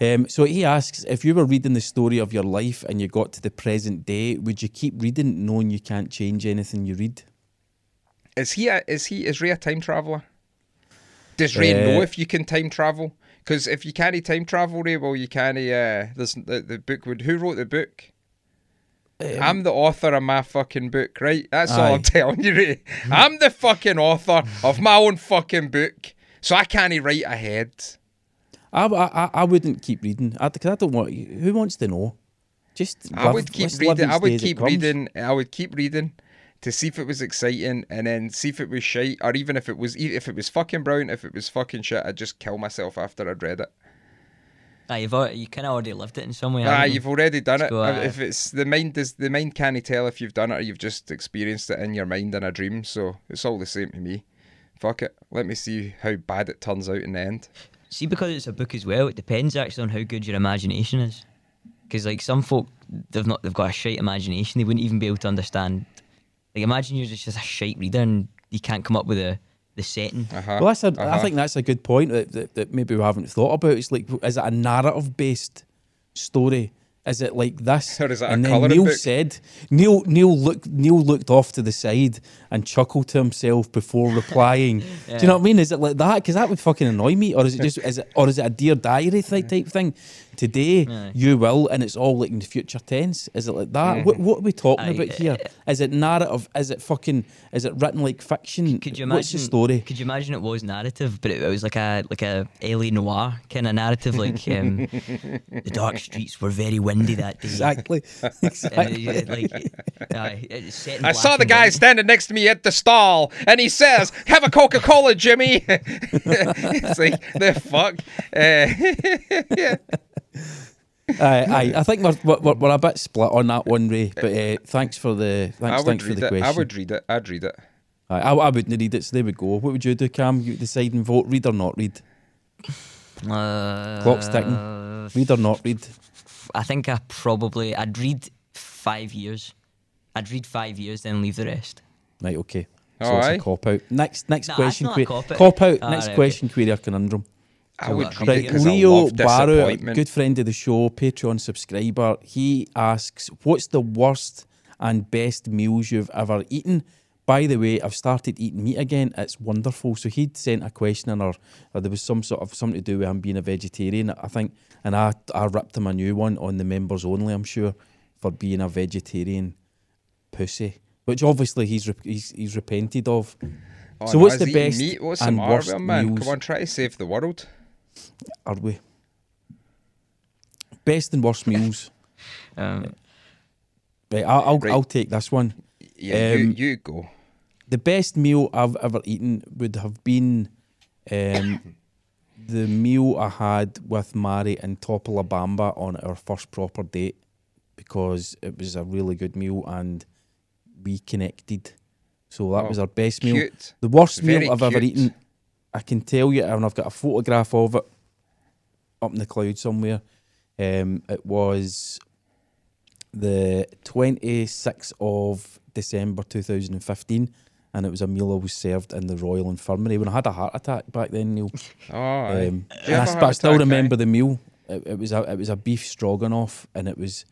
Um, so he asks if you were reading the story of your life and you got to the present day, would you keep reading knowing you can't change anything you read? Is he? A, is he? Is Ray a time traveler? Does Ray Uh, know if you can time travel? Because if you can't time travel, Ray, well, you can't. Uh, there's the, the book. Would who wrote the book? I'm the author of my fucking book, right? That's all Um, I'm telling you. I'm the fucking author of my own fucking book, so I can't write ahead. I, I, I wouldn't keep reading I, cause I don't want. Who wants to know? Just I live- would keep reading. I would day as it keep reading. I would keep reading to see if it was exciting, and then see if it was shite, or even if it was if it was fucking brown, If it was fucking shit, I'd just kill myself after I'd read it. Aye, you've already, you kind of already lived it in some way. Ah, you? you've already done Let's it. go Uh. If it's the mind, does the mind can't tell if you've done it or you've just experienced it in your mind in a dream. So it's all the same to me. Fuck it. Let me see how bad it turns out in the end. See, because it's a book as well, it depends actually on how good your imagination is. Because like some folk, they've not, they've got a shite imagination. They wouldn't even be able to understand. Like imagine you're just a shite reader and you can't come up with a the setting. Uh-huh. Well, that's a, I uh-huh. think that's a good point that, that, that maybe we haven't thought about. It's like, is it a narrative based story? Is it like this? Or is it a and then colouring Neil book? said, Neil Neil looked Neil looked off to the side and chuckled to himself before replying. Do you know what I mean? Is it like that? Because that would fucking annoy me. Or is it just is it or is it a dear diary type type thing? Today Aye. you will, and it's all like in the future tense. Is it like that? Mm-hmm. What, what are we talking Aye, about uh, here? Is it narrative? Is it fucking? Is it written like fiction? Could you imagine? What's the story? Could you imagine it was narrative, but it, it was like a like a L.A. noir kind of narrative, like um, the dark streets were very windy that day. Exactly. And exactly. it- like, aye, it's set in I saw the guy white. standing next to me at the stall, and he says, "Have a Coca Cola, Jimmy." it's like the fuck. Uh, yeah. Aye, aye. I think we're, we're we're a bit split on that one, Ray. But uh, thanks for the thanks, thanks for the it. question. I would read it. I'd read it. Aye, I, I wouldn't read it. So there we go. What would you do, Cam? You decide and vote. Read or not read. Uh, Clock's ticking. Read or not read. I think I probably I'd read five years. I'd read five years, then leave the rest. Right. Okay. So it's aye. a cop out. Next next Nah, it's question. not que- cop-out. cop out. Ah, next right, question. Query or conundrum. I would read Right, Leo Barrow, good friend of the show, Patreon subscriber, he asks, "What's the worst and best meals you've ever eaten?" By the way, I've started eating meat again. It's wonderful. So he'd sent a question or, or there was some sort of something to do with him being a vegetarian, I think, and I I ripped him a new one on the members only. I'm sure for being a vegetarian pussy, which obviously he's he's, he's repented of. Oh, so no, what's the best Meat? What's and with worst man? meals? Come on, try to save the world. Are we? Best and worst meals. Um, Right, I'll I'll, Right. I'll take this one. Yeah, Um, you, you go. The best meal I've ever eaten would have been um, the meal I had with Mary in Topolabamba on our first proper date because it was a really good meal and we connected. So that Oh, was our best meal. Cute. The worst Very meal I've ever eaten. I can tell you, and I've got a photograph of it up in the cloud somewhere. Um, it was the 26th of December 2015, and it was a meal I was served in the Royal Infirmary when I had a heart attack back then, Neil. Oh. Um, I, have a s- but I still remember aye? the meal. It, it was a it was a beef stroganoff, and it was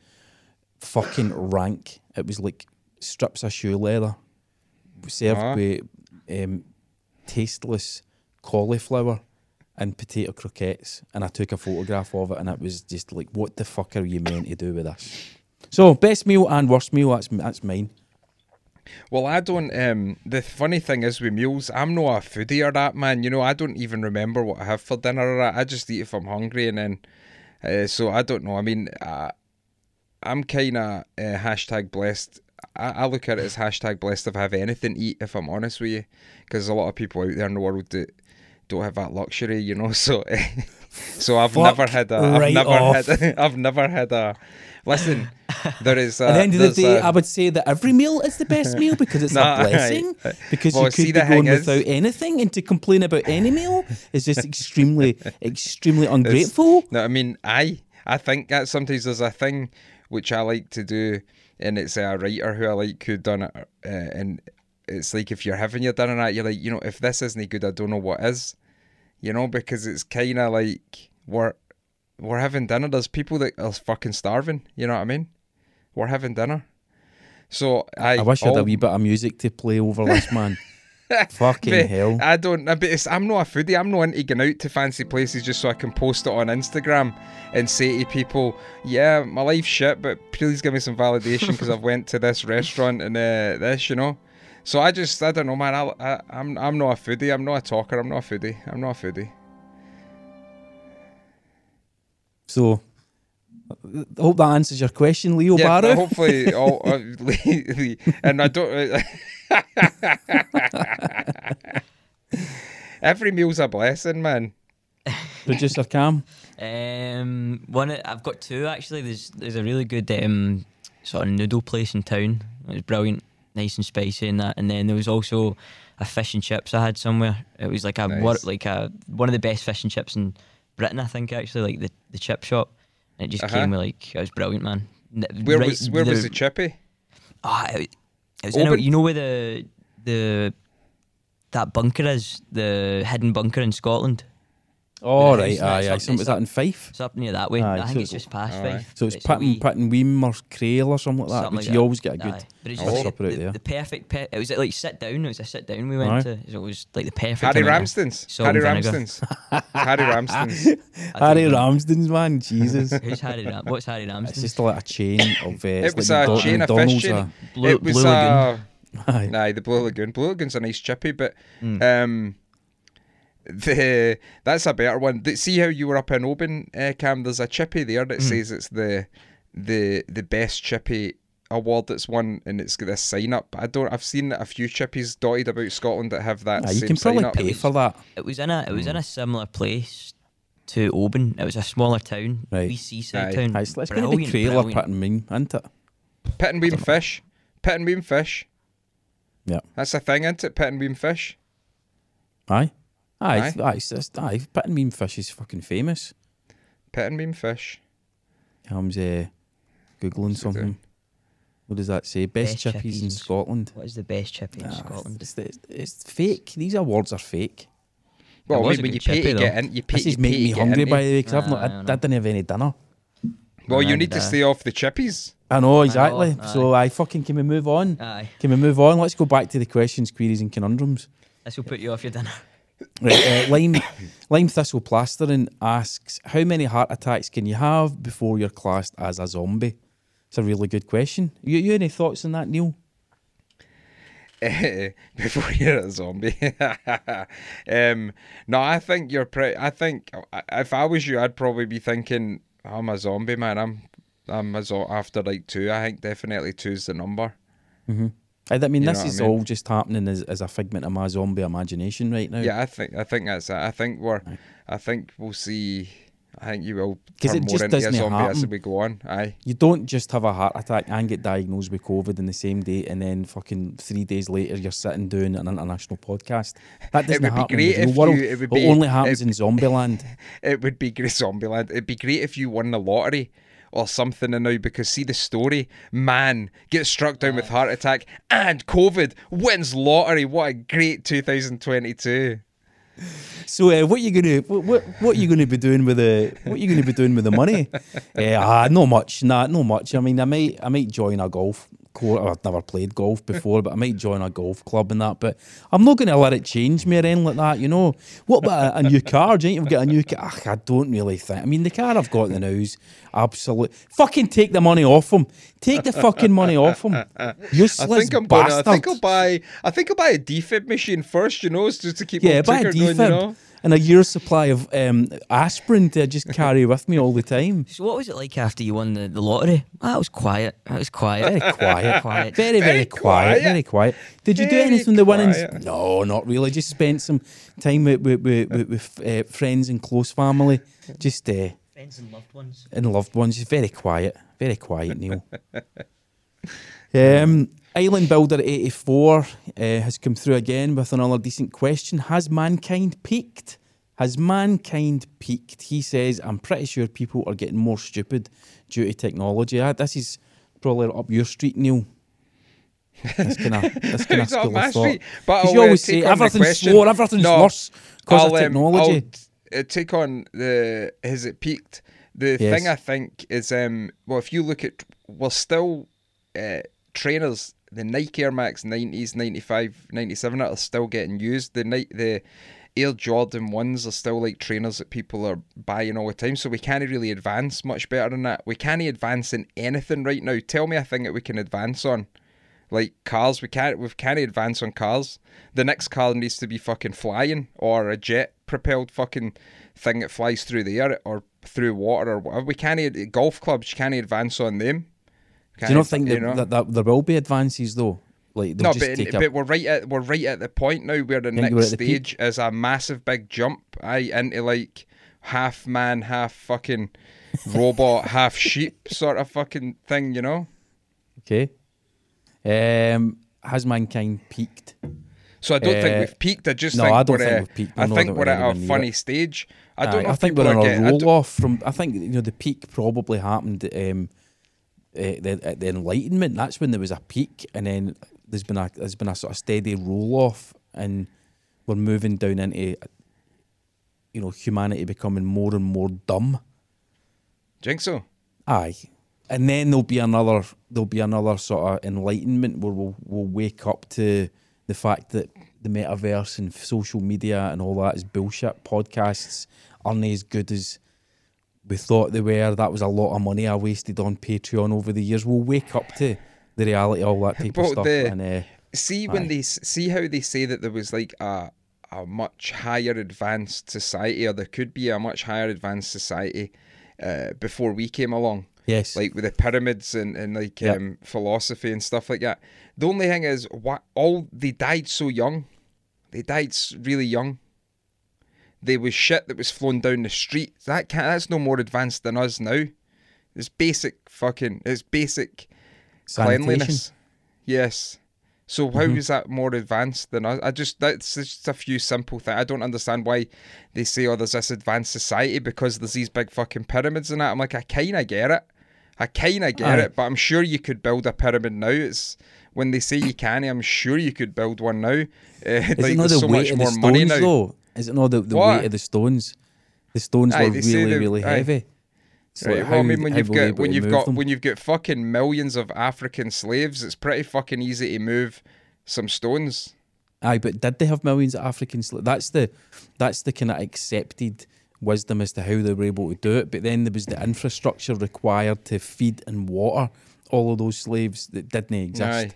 fucking rank. It was like strips of shoe leather served Ah. with um, tasteless cauliflower and potato croquettes. And I took a photograph of it, and it was just like, what the fuck are you meant to do with this? So best meal and worst meal. That's that's mine. Well, I don't. Um, the funny thing is with meals, I'm not a foodie or that man. You know, I don't even remember what I have for dinner or that. I just eat if I'm hungry, and then. Uh, so I don't know. I mean, I'm kind of uh, hashtag blessed. I, I look at it as hashtag blessed if I have anything to eat. If I'm honest with you, because a lot of people out there in the world that don't have that luxury, you know. So, so I've Fuck never had a. I've right never off. had. I've never had a. Listen, there is. A, At the end of the day, a- I would say that every meal is the best meal because it's Nah, a blessing. Because Well, you could be going is- without anything, and to complain about any meal is just extremely, extremely ungrateful. No, I mean, I I think that sometimes there's a thing which I like to do, and it's a writer who I like who done it, uh, and it's like if you're having your dinner at, you're like, you know, if this isn't good, I don't know what is, you know, because it's kind of like we're we're having dinner. There's people that are fucking starving. You know what I mean? We're having dinner. So I, I wish I had a wee bit of music to play over this man. Fucking But hell. I don't. But it's, I'm not a foodie. I'm not into going out to fancy places just so I can post it on Instagram and say to people, "Yeah, my life's shit, but please give me some validation because I've went to this restaurant and uh, this, you know." So I just, I don't know, man. I, I, I'm, I'm not a foodie. I'm not a talker. I'm not a foodie. I'm not a foodie. So, I hope that answers your question, Leo yeah, Barrow. but hopefully, all, uh, and I don't. Every meal's a blessing, man. Producer Cam. Um, one of- I've got two actually. There's there's a really good um sort of noodle place in town. It's brilliant, nice and spicy and that. And then there was also a fish and chips I had somewhere. It was like a Nice. what like a one of the best fish and chips in Britain, I think actually, like the, the chip shop. And it just Uh-huh. came with like it was brilliant, man. Where right- was where was the chippy? Ah, it, it was in a, you know where the the that bunker is, the hidden bunker in Scotland. Oh, right. Aye, it's aye. not- Some, was that in Fife? It's up near that way. Aye, I think so it's it's- just past Alright. Fife. So it's, a Pit wee- and, Pittenweem or Crail or something like that, something which like you that. always get a good Aye. But it's just supper out the, there. the perfect. Pe- it was like sit down. It was a sit down we went Aye. to. So it was like the perfect. Harry Ramsden's. Harry. Ramsden's. Harry Ramsden's. Harry. Ramsden's, man. Jesus. Who's Harry Ram? What's Harry Ramsden's? It's just like a chain of. Uh, It was a chain of fish McDonald's, chain. uh, Blue, it was Blue Lagoon. uh, Aye. Aye, the Blue Lagoon. Blue Lagoon's a nice chippy, but Mm. um, the that's a better one. See how you were up in Oban, uh, Cam? There's a chippy there Mm. that says it's the the the best chippy award that's won, and it's got this sign up. I don't. I've seen a few chippies dotted about Scotland that have that Aye, you can sign probably up. pay for that. It was in a. It was Hmm. in a similar place to Oban. It was a smaller town, Right. wee seaside Aye. town. Aye, it's, it's going to be Brilliant, Crail or brilliant. Pit and Weem, isn't it? Pittenweem fish. Pittenweem fish. Yeah. That's a thing, isn't it? Pittenweem fish. Aye. Aye, Aye. it's- aye, it's aye. Pittenweem fish is fucking famous. Pittenweem fish. Cam's uh, googling What's something. doing? What does that say? Best, Best chippies chippies in in Scotland. What is the best chippy in Ah, Scotland? It's, it's, it's fake. These awards are fake. Well, I mean, when you pay chippy, to get in, you pay. This is making me hungry, by the way, because I've not, I, I I didn't have any dinner. Well, you Aye, need to stay off the chippies. I know, exactly. aye. So I fucking, can we move on? Aye, Can we move on? Let's go back to the questions, queries and conundrums. this will put you off your dinner. Right, uh, Lime, Lime Thistle Plastering asks, how many heart attacks can you have before you're classed as a zombie? It's a really good question. You, you any thoughts on that, Neil? before you're a zombie. um, no, I think you're pretty. I think uh, if I was you, I'd probably be thinking, I'm a zombie, man. I'm, I'm a zo- after like two. I think definitely two's the number. I, Uh, I mean, You this what I is mean? all just happening as, as a figment of my zombie imagination right now. Yeah, I think I think that's it. I think we're. I think we'll see. I think you will 'Cause turn it just doesn't zombie as happen. we go on. Aye. You don't just have a heart attack and get diagnosed with COVID in the same day, and then fucking three days later you're sitting doing an international podcast. That doesn't would be happen great in the world. you- it would it only happens it- in Zombieland. It would be great, Zombieland. It'd be great if you won the lottery or something and now because see the story, man gets struck down with heart attack and COVID wins lottery. What a great 2022. So uh, what you gonna what, what what you gonna be doing with the what you gonna be doing with the money? uh, ah, no much, nah, no much. I mean, I might I might join a golf course. I've never played golf before, but I might join a golf club and that. But I'm not gonna let it change me or anything like that. You know, what about a, a new car? Do you think you've got a new car? I don't really think. I mean, the car I've got in the house, absolute. Fucking take the money off him. Take the fucking money off him. Useless I think I'm gonna. I bastard. think I'll buy. I think I'll buy a defib machine first. You know, just to keep Yeah, my buy a ticker going. defib You know. And a year's supply of um, aspirin to just carry with me all the time. So what was it like after you won the, the lottery? That it was quiet. That was quiet. Very quiet, quiet. Very, very, Very quiet, quiet. very quiet. Did you do Very anything the winnings? quiet. No, not really. Just spent some time with with, with, with, with uh, friends and close family, just uh, Friends and loved ones. and loved ones. Just very quiet, very quiet, Neil. um, Island Builder eighty four uh, has come through again with another decent question. Has mankind peaked? Has mankind peaked? He says, I'm pretty sure people are getting more stupid due to technology. Ah, this is probably up your street, Neil. That's kind of that's kind of school of thought. street. But you uh, always take say everything's slower, everything's No, worse because of um, technology. I'll uh, take on the has it peaked? The Yes. thing I think is um well if you look at we're still uh, trainers the Nike Air Max 90s 95 97 are still getting used. The night the Air Jordan ones are still like trainers that people are buying all the time so we can't really advance much better than that. We can't advance in anything right now. Tell me a thing that we can advance on. Like cars we can't we can't advance on cars. The next car needs to be fucking flying or a jet propelled fucking thing that flies through the air or through water or whatever. We can't golf clubs you can't advance on them Do you not think you that, know? that, that there will be advances though? Like no, just but, a, but we're right at we're right at the point now where the next at the stage is a massive big jump. I into like half man, half fucking robot, half sheep sort of fucking thing, you know. okay. Um, has mankind peaked? So I don't think Uh, we've peaked. I just no, think I don't we're, think uh, we've peaked. I No, I think we're at a funny it. stage. I don't Aye, know. I think we're on a getting- I don't- roll off from. I think you know the peak probably happened um, uh, the, the Enlightenment. That's when there was a peak, and then there's been a there's been a sort of steady roll off, and we're moving down into you know humanity becoming more and more dumb. Think so? Aye. And then there'll be another there'll be another sort of enlightenment where we'll we'll wake up to the fact that the metaverse and social media and all that is bullshit. Podcasts aren't as good as we thought they were. That was a lot of money I wasted on Patreon over the years. We'll wake up to the reality of all that type of stuff. the- and uh, See when Aye. they see how they say that there was like a a much higher advanced society, or there could be a much higher advanced society uh, before we came along. yes, like with the pyramids and, and like Yep. um, philosophy and stuff like that. The only thing is, what all they died so young. They died really young. There was shit that was flown down the street. That can't, that's no more advanced than us now. It's basic fucking. It's basic sanitation. cleanliness. Yes. So how Mhm. is that more advanced than us? I just that's just a few simple things. I don't understand why they say, "Oh, there's this advanced society because there's these big fucking pyramids and that." I'm like, I kind of get it. I kind of get Aye. it, but I'm sure you could build a pyramid now. It's when they say you can, I'm sure you could build one now. Uh, Is like, it not there's the so much more stones money now. though? Is it not the, the What? weight of the stones? The stones Aye, were they say really, really aye. heavy. It's Right, like well, I how- mean, when how you've were they got able when to you've move got them? when you've got fucking millions of African slaves, it's pretty fucking easy to move some stones. Aye, but did they have millions of African slaves? That's the that's the kind of accepted wisdom as to how they were able to do it. But then there was the infrastructure required to feed and water all of those slaves that didn't exist. Aye.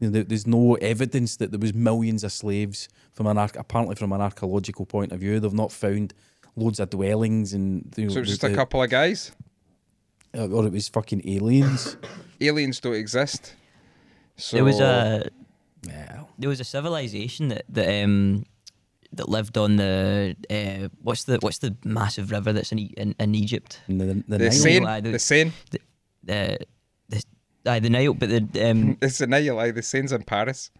You know, there's no evidence that there was millions of slaves from an arch- apparently from an archaeological point of view. They've not found loads of dwellings and you know, So it was the- just a couple of guys. uh, or it was fucking aliens. aliens don't exist. So There was a yeah. there was a civilization that that um that lived on the uh, what's the what's the massive river that's in E- in, in Egypt? And the, the, The Nile. Seine, the- the Seine. The the aye, the Nile, but the um, It's the Nile, like the Seine's in Paris.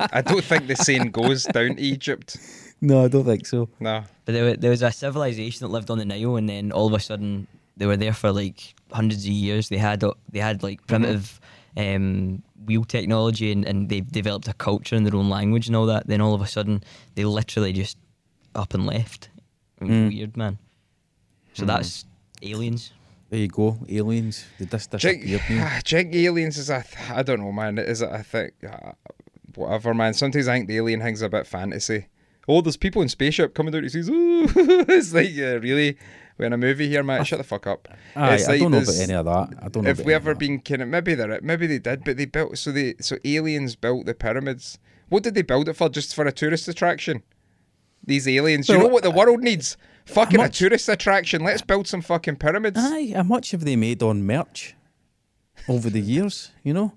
I don't think the Seine goes down to Egypt. No, I don't think so. No. But there, wa- there was a civilization that lived on the Nile, and then all of a sudden they were there for like hundreds of years. They had they had like primitive um, wheel technology, and, and they developed a culture and their own language and all that. Then all of a sudden they literally just up and left. It was Mm. weird, man. So that's aliens. There you go, aliens. They just disappeared. Aliens is a, th- I don't know, man. Is it? I think, uh, whatever, man. Sometimes I think the alien thing's a bit fantasy. Oh, there's people in spaceship coming down to see. Ooh, it's like uh, really. We're in a movie here, man. Shut the fuck up. Aye, It's I like don't know about any of that. I don't know. If we ever been kind of maybe they maybe they did, but they built so they so aliens built the pyramids. What did they build it for? Just for a tourist attraction? These aliens. you know what the world needs? Fucking much- a tourist attraction. Let's build some fucking pyramids. Aye, how much have they made on merch over the years? You know,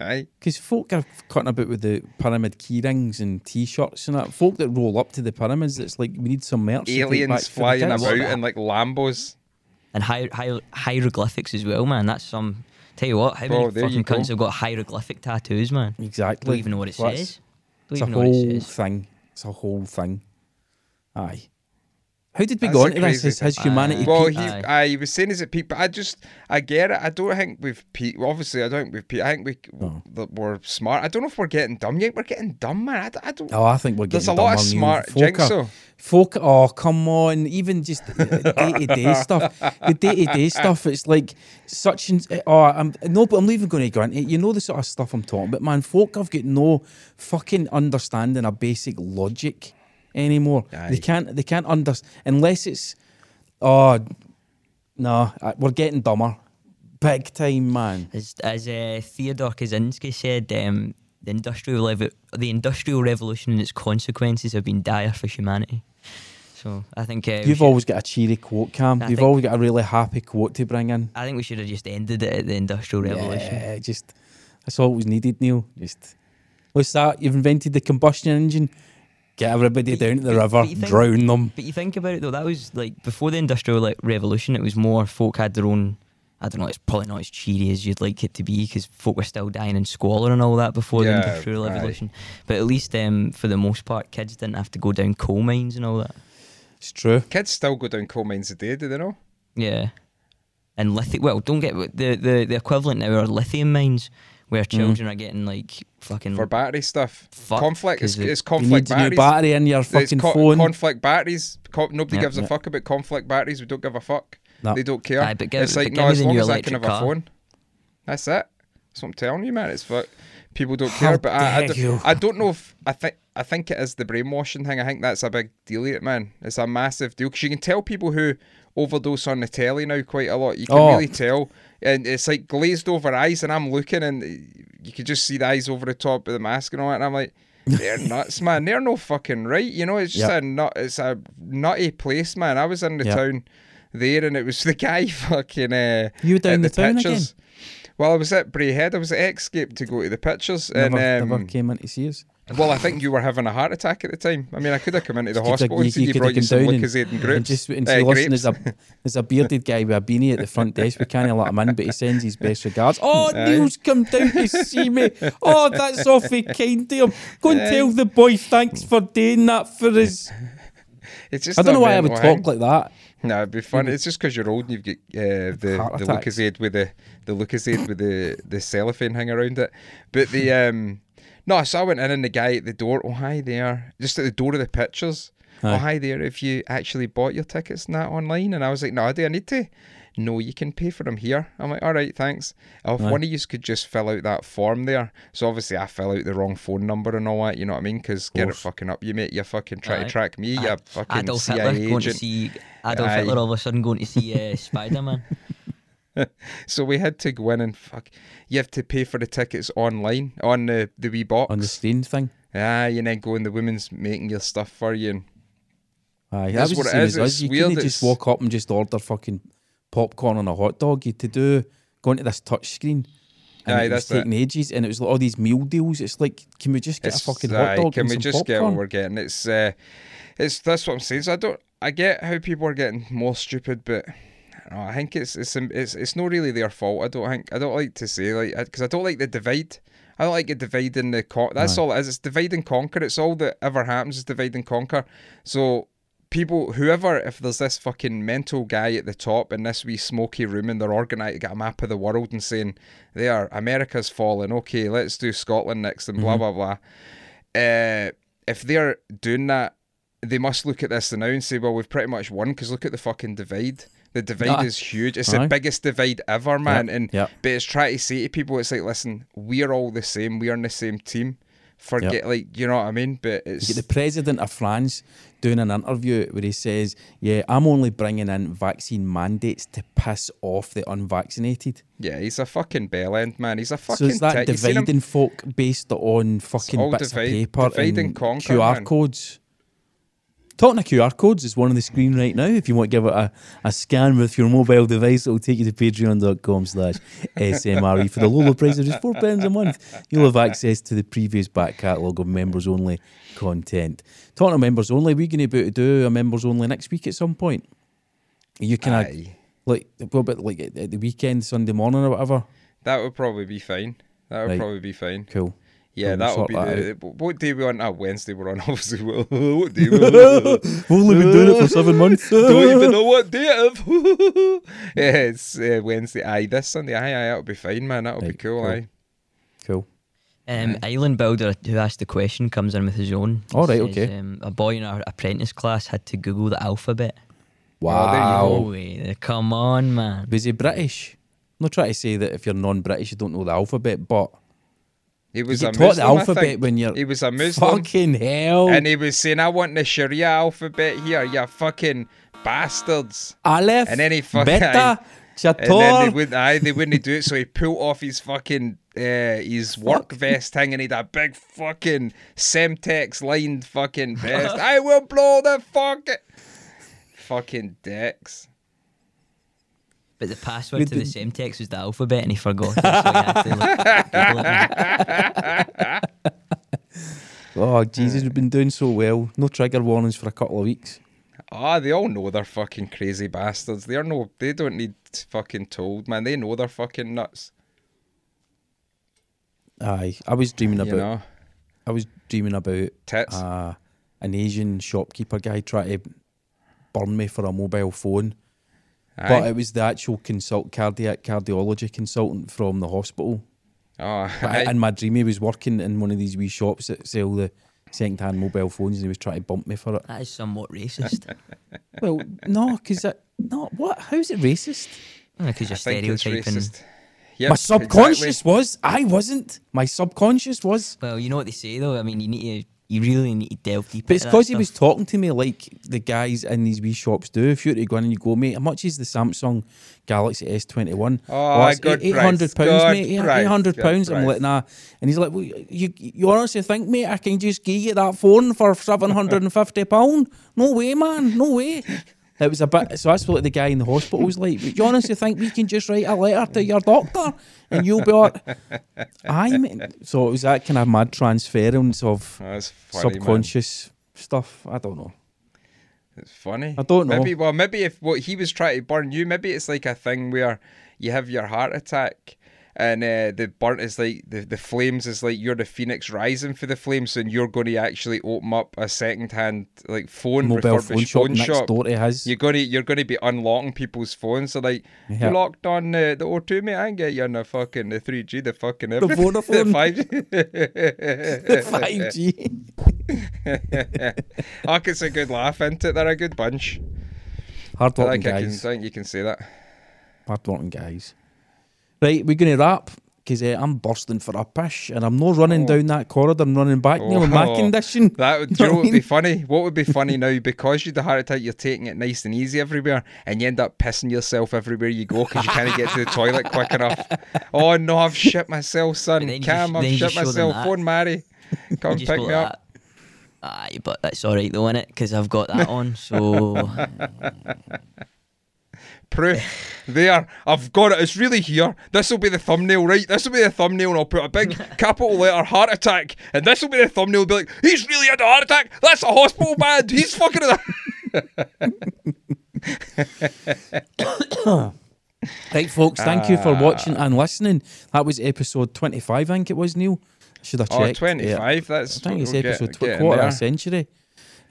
Aye. because folk are cutting about with the pyramid key rings and T-shirts and that. Folk that roll up to the pyramids, it's like we need some merch. to take Aliens flying about in like Lambos. and hi- hi- hieroglyphics as well, man. That's some. Tell you what, how many there you fucking cunts have got hieroglyphic tattoos, man? Exactly. Don't even know what it So says. Don't It's a even know what whole it says. thing. It's a whole thing. Aye. How did we That's go a on this? crazy Has, has humanity Well, he, Aye. I, he was saying is it peak, but I just, I get it. I don't think we've peaked. Well, obviously, I don't think we've peaked. I think we, No. that we're smart. I don't know if we're getting dumb yet. We're getting dumb, man. I, d- I don't. Oh, I think we're getting dumb. There's a lot of smart Folk jinx, are- though. Folk, oh come on! Even just day to day stuff, the day to day stuff. It's like such and oh, I'm no, but I'm not even going to go into it. You know the sort of stuff I'm talking about, man. Folk have got no fucking understanding of basic logic anymore. Aye. They can't. They can't understand unless it's oh no. We're getting dumber, big time, man. As as uh, Theodore Kaczynski said, um, the industrial lev- the industrial revolution and its consequences have been dire for humanity. So I think uh, You've always got a cheery quote, Cam. I You've always got a really happy quote to bring in. I think we should have just ended it at the industrial revolution. Yeah, just that's all was needed, Neil. Just what's that? You've invented the combustion engine. Get everybody down to the but- river, but think- drown them. But you think about it though, that was like before the industrial like, revolution. It was more folk had their own. I don't know. It's probably not as cheery as you'd like it to be because folk were still dying in squalor and all that before Yeah, the industrial aye. revolution. But at least, um, for the most part, kids didn't have to go down coal mines and all that. It's true. Kids still go down coal mines a day, do they know? Yeah. And lithium. Well, don't get the the the equivalent now are lithium mines where mm-hmm. children are getting like fucking For battery stuff. Fuck, conflict. It's, 'cause it- it's You conflict need batteries. battery in your fucking co- phone. conflict batteries. Co- nobody gives a fuck about conflict batteries. We don't give a fuck. No. They don't care. Aye, but give- it's like no, as long as I can have electric a car. phone. That's it. That's what I'm telling you, man. It's fuck. People don't How care, but I, I, dare don't, you. I don't know if I think I think it is the brainwashing thing. I think that's a big deal, man. It's a massive deal because you can tell people who overdose on the telly now quite a lot. You can Oh. really tell, and it's like glazed over eyes, and I'm looking, and you can just see the eyes over the top of the mask and all that, and I'm like. They're nuts, man. They're no fucking right. You know, it's just Yep. a nut. It's a nutty place, man. I was in the Yep. town there, and it was the guy fucking. Uh, You were down at the town pictures. Well, I was at Braehead. I was at Xscape to go to the pictures, never, and never um, came in to see us. Well, I think you were having a heart attack at the time. I mean, I could have come into the You could have- hospital and you- seen you you brought you some down and- Lucozade and And grapes. just and uh, listen, there's a there's a bearded guy with a beanie at the front desk. We can't let him in, but he sends his best regards. Oh, Aye. Neil's come down to see me. Oh, that's awfully kind to him. Go and Aye. tell the boy thanks for doing that for us. It's just I don't know why I would talk like that. No, it'd be fun. It's just because you're old and you've got uh, the the. Lucozade with the the Lucozade with the the cellophane hang around it. But the um, no, so I went in and the guy at the door. Oh hi there, just at the door of the pictures. Aye. Oh hi there. If you actually bought your tickets and that online, and I was like, no, do I need to? No, you can pay for them here. I'm like, all right, thanks. Oh, if Aye. one of you could just fill out that form there. So obviously I fill out the wrong phone number and all that. You know what I mean? Because get it fucking up, you mate. You fucking try Aye. to track me. You Ad- fucking Adolf CIA Hitler going to see Adolf Aye. Hitler all of a sudden going to see uh, Spider Man. So we had to go in and fuck. You have to pay for the tickets online on the the wee box. On the screen thing. Ah, and then go and the women's making your stuff for you. And Aye, That's what same is, it's You weird, couldn't just walk up and just order fucking popcorn and a hot dog. You had to do go into this touch screen and Aye, it was that's it. taking ages, and it was like all these meal deals. It's like, can we just get It's- a fucking aye, hot dog Can and we some just get popcorn? what we're getting? It's uh, it's that's what I'm saying. So I don't. I get how people are getting more stupid, but I, I think it's it's it's it's not really their fault. I don't think. I don't like to say like because I don't like the divide. I don't like it dividing the con. That's all it is. It's divide and conquer. It's all that ever happens is divide and conquer. So people, whoever, if there's this fucking mental guy at the top in this wee smoky room and they're organised, got a map of the world and saying, there, America's fallen. Okay, let's do Scotland next and blah blah blah. Uh, if they're doing that, they must look at this now and say, well, we've pretty much won because look at the fucking divide. The divide is huge. It's Aye. the biggest divide ever, man. Yep, And yep. but it's trying to say to people, it's like, listen, we're all the same. We're in the same team. Forget, like, you know what I mean? But it's the president of France doing an interview where he says, "Yeah, I'm only bringing in vaccine mandates to piss off the unvaccinated." yeah, he's a fucking bell end, man. He's a fucking. so it's that tit. You seen him- dividing folk based on fucking bits divide- of paper and and conquer, QR man. codes. Talking of QR codes, is one on the screen right now. If you want to give it a, a scan with your mobile device, it'll take you to patreon.com slash SMRE. For the low, low price of just £4 pounds a month, you'll have access to the previous back catalogue of members only content. Talking of members only, we're going to be able to do a members only next week at some point. You can, Aye. like, what about like at at the weekend, Sunday morning or whatever? That would probably be fine. That would Right. probably be fine. Cool. Yeah, that would be that the. What day we on? Ah, Wednesday we're on. Obviously, what day? we on? We've only been doing it for seven months. Don't even know what day it is. yeah, it's uh, Wednesday. Aye, this Sunday. Aye, aye, that'll be fine, man. That'll be cool. cool. Aye. Cool. Um, Island Builder, who asked the question, comes in with his own. All right, Says, okay. Um, a boy in our apprentice class had to Google the alphabet. Oh, there you Wow. go. Come on, man. Was he British? I'm not trying to say that if you're non-British you don't know the alphabet, but He was you a taught Muslim, the alphabet when you're He was a Muslim. fucking hell. And he was saying, I want the Sharia alphabet here, you fucking bastards. Aleph, and then he fuck- Beta, And then they wouldn't, aye, they wouldn't do it, so he pulled off his fucking uh, his work vest thing, and he had a big fucking Semtex lined fucking vest. I will blow the fuck, fucking decks. But the password With to the, Semtex was the alphabet and he forgot it. So he had to like, Oh Jesus, we've been doing so well. No trigger warnings for a couple of weeks. Ah, they all know they're fucking crazy bastards. They're no, they don't need fucking told, man. They know they're fucking nuts. Aye, I was dreaming You about. know, I was dreaming about tits. uh, an Asian shopkeeper guy trying to burn me for a mobile phone. But it was the actual consult cardiac cardiology consultant from the hospital. oh, But aye. in my dream, he was working in one of these wee shops that sell the second-hand mobile phones, and he was trying to bump me for it. That is somewhat racist. Well, no, because that, no, what? How's it racist? Because you're I stereotyping. Yep, my subconscious exactly. was. I wasn't. My subconscious was. Well, you know what they say though. I mean, you need to, you really need to delve deep. But it's because he was talking to me like the guys in these wee shops do. If you were to go in and you go, mate, how much is the Samsung Galaxy S21? Oh, it's good eight hundred pounds, mate. Eight hundred pounds. I'm like, nah. And he's like, well, you, you honestly think, mate, I can just give you that phone for seven hundred and fifty pound? No way, man. No way. It was a bit. So that's what the guy in the hospital was like. Do You honestly think we can just write a letter to your doctor and you'll be like, I mean, So it was that kind of mad transference of funny, man. subconscious stuff. I don't know. It's funny. I don't know. Maybe well, maybe if what he was trying to burn you, maybe it's like a thing where you have your heart attack and uh, the burnt is like the, the flames is like you're the phoenix rising for the flames, and you're going to actually open up a second hand like phone Mobile phone shop phone shop. door to his. You're gonna you're gonna be unlocking people's phones. So like Yeah. you locked on uh, the O2 mate, I can get you on the fucking the 3G, the fucking The everything. Vodafone. the 5G. Five G. oh, it's a good laugh, isn't it? They're a good bunch. Hard I working think, I, can, I guys. think you can say that. Hard working guys. Right, we're gonna wrap because uh, I'm bursting for a pish and I'm not running Oh. down that corridor and running back nearly my Oh. condition. That would, You know know what what would be funny? What would be funny now because you had a heart attack, you're taking it nice and easy everywhere, and you end up pissing yourself everywhere you go because you can't get to the toilet quick enough. Oh no, I've shit myself, son. But you Cam, I've then shit just show them myself. that. Phone Mary, come You just pick go me like up. that. Aye, but that's all right though, innit? Because I've got that on. So proof. There, I've got it. It's really here. This will be the thumbnail, right? This will be the thumbnail, and I'll put a big capital letter heart attack, and this will be the thumbnail. Be like, he's really had a heart attack. That's a hospital bed. He's fucking. Right, folks, thank you for watching and ah. listening. That was episode 25, I think it was, Neil. Should have Oh, checked. 25. Yeah. That's I think it's we'll get- tw- get quarter there. a century.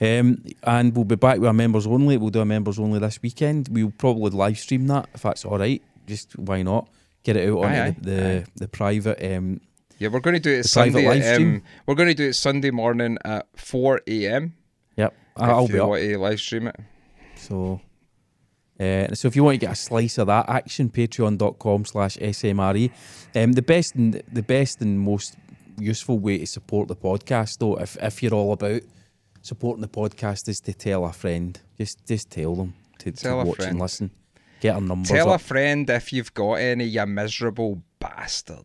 Um, and we'll be back with our members only. We'll do a members only this weekend. We'll probably live stream that if that's all right. Just why not? Get it out on Aye, the, the, aye. the private. Um, Yeah, we're going to do it The Sunday. Um, we're going to do it Sunday morning at 4 a.m. yep, I'll be up. want to live stream it. So, uh, so if you want to get a slice of that action, patreon.com slash smre. Um, the best and the best and most useful way to support the podcast, though, if if you're all about supporting the podcast, is to tell a friend. Just just tell them to, Tell to a watch friend. and listen. Get our numbers Tell a friend if you've got any, you miserable bastard.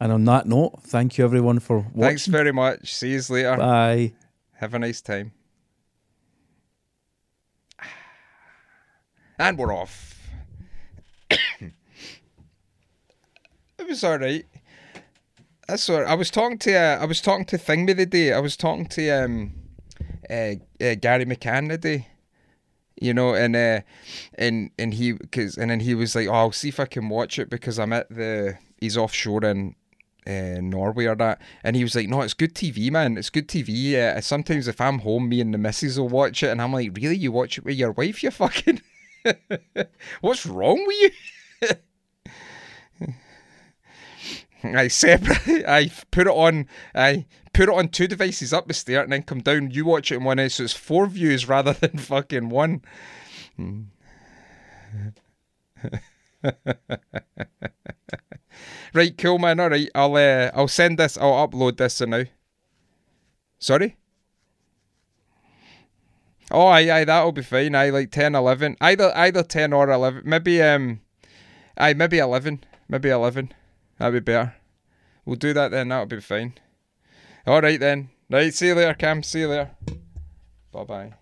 and on that note, thank you everyone for watching. Thanks very much. See you later. Bye. Have a nice time. And we're off. it was all right. That's. I was talking to uh, I was talking to Thingby the day. I was talking to um uh, uh, Gary McCann the day. You know, and uh, and and he cause and then he was like, "Oh, I'll see if I can watch it because I'm at the he's offshore in uh, Norway or that." And he was like, "No, it's good TV, man. It's good TV. Uh, sometimes if I'm home, me and the missus will watch it." And I'm like, "Really? You watch it with your wife? You fucking what's wrong with you?" I separate. I put it on. I put it on two devices up the stair, and then come down. You watch it in one end, so it's four views rather than fucking one. Hmm. right, cool, man. All right, I'll uh, I'll send this. I'll upload this now. Sorry. Oh, aye, aye, that'll be fine. I like 10, 11. Either either 10 or 11. Maybe um aye, maybe 11. Maybe 11. That'd be better. We'll do that then. That'll be fine. All right then. Right. See you later, Cam. See you later. Bye bye.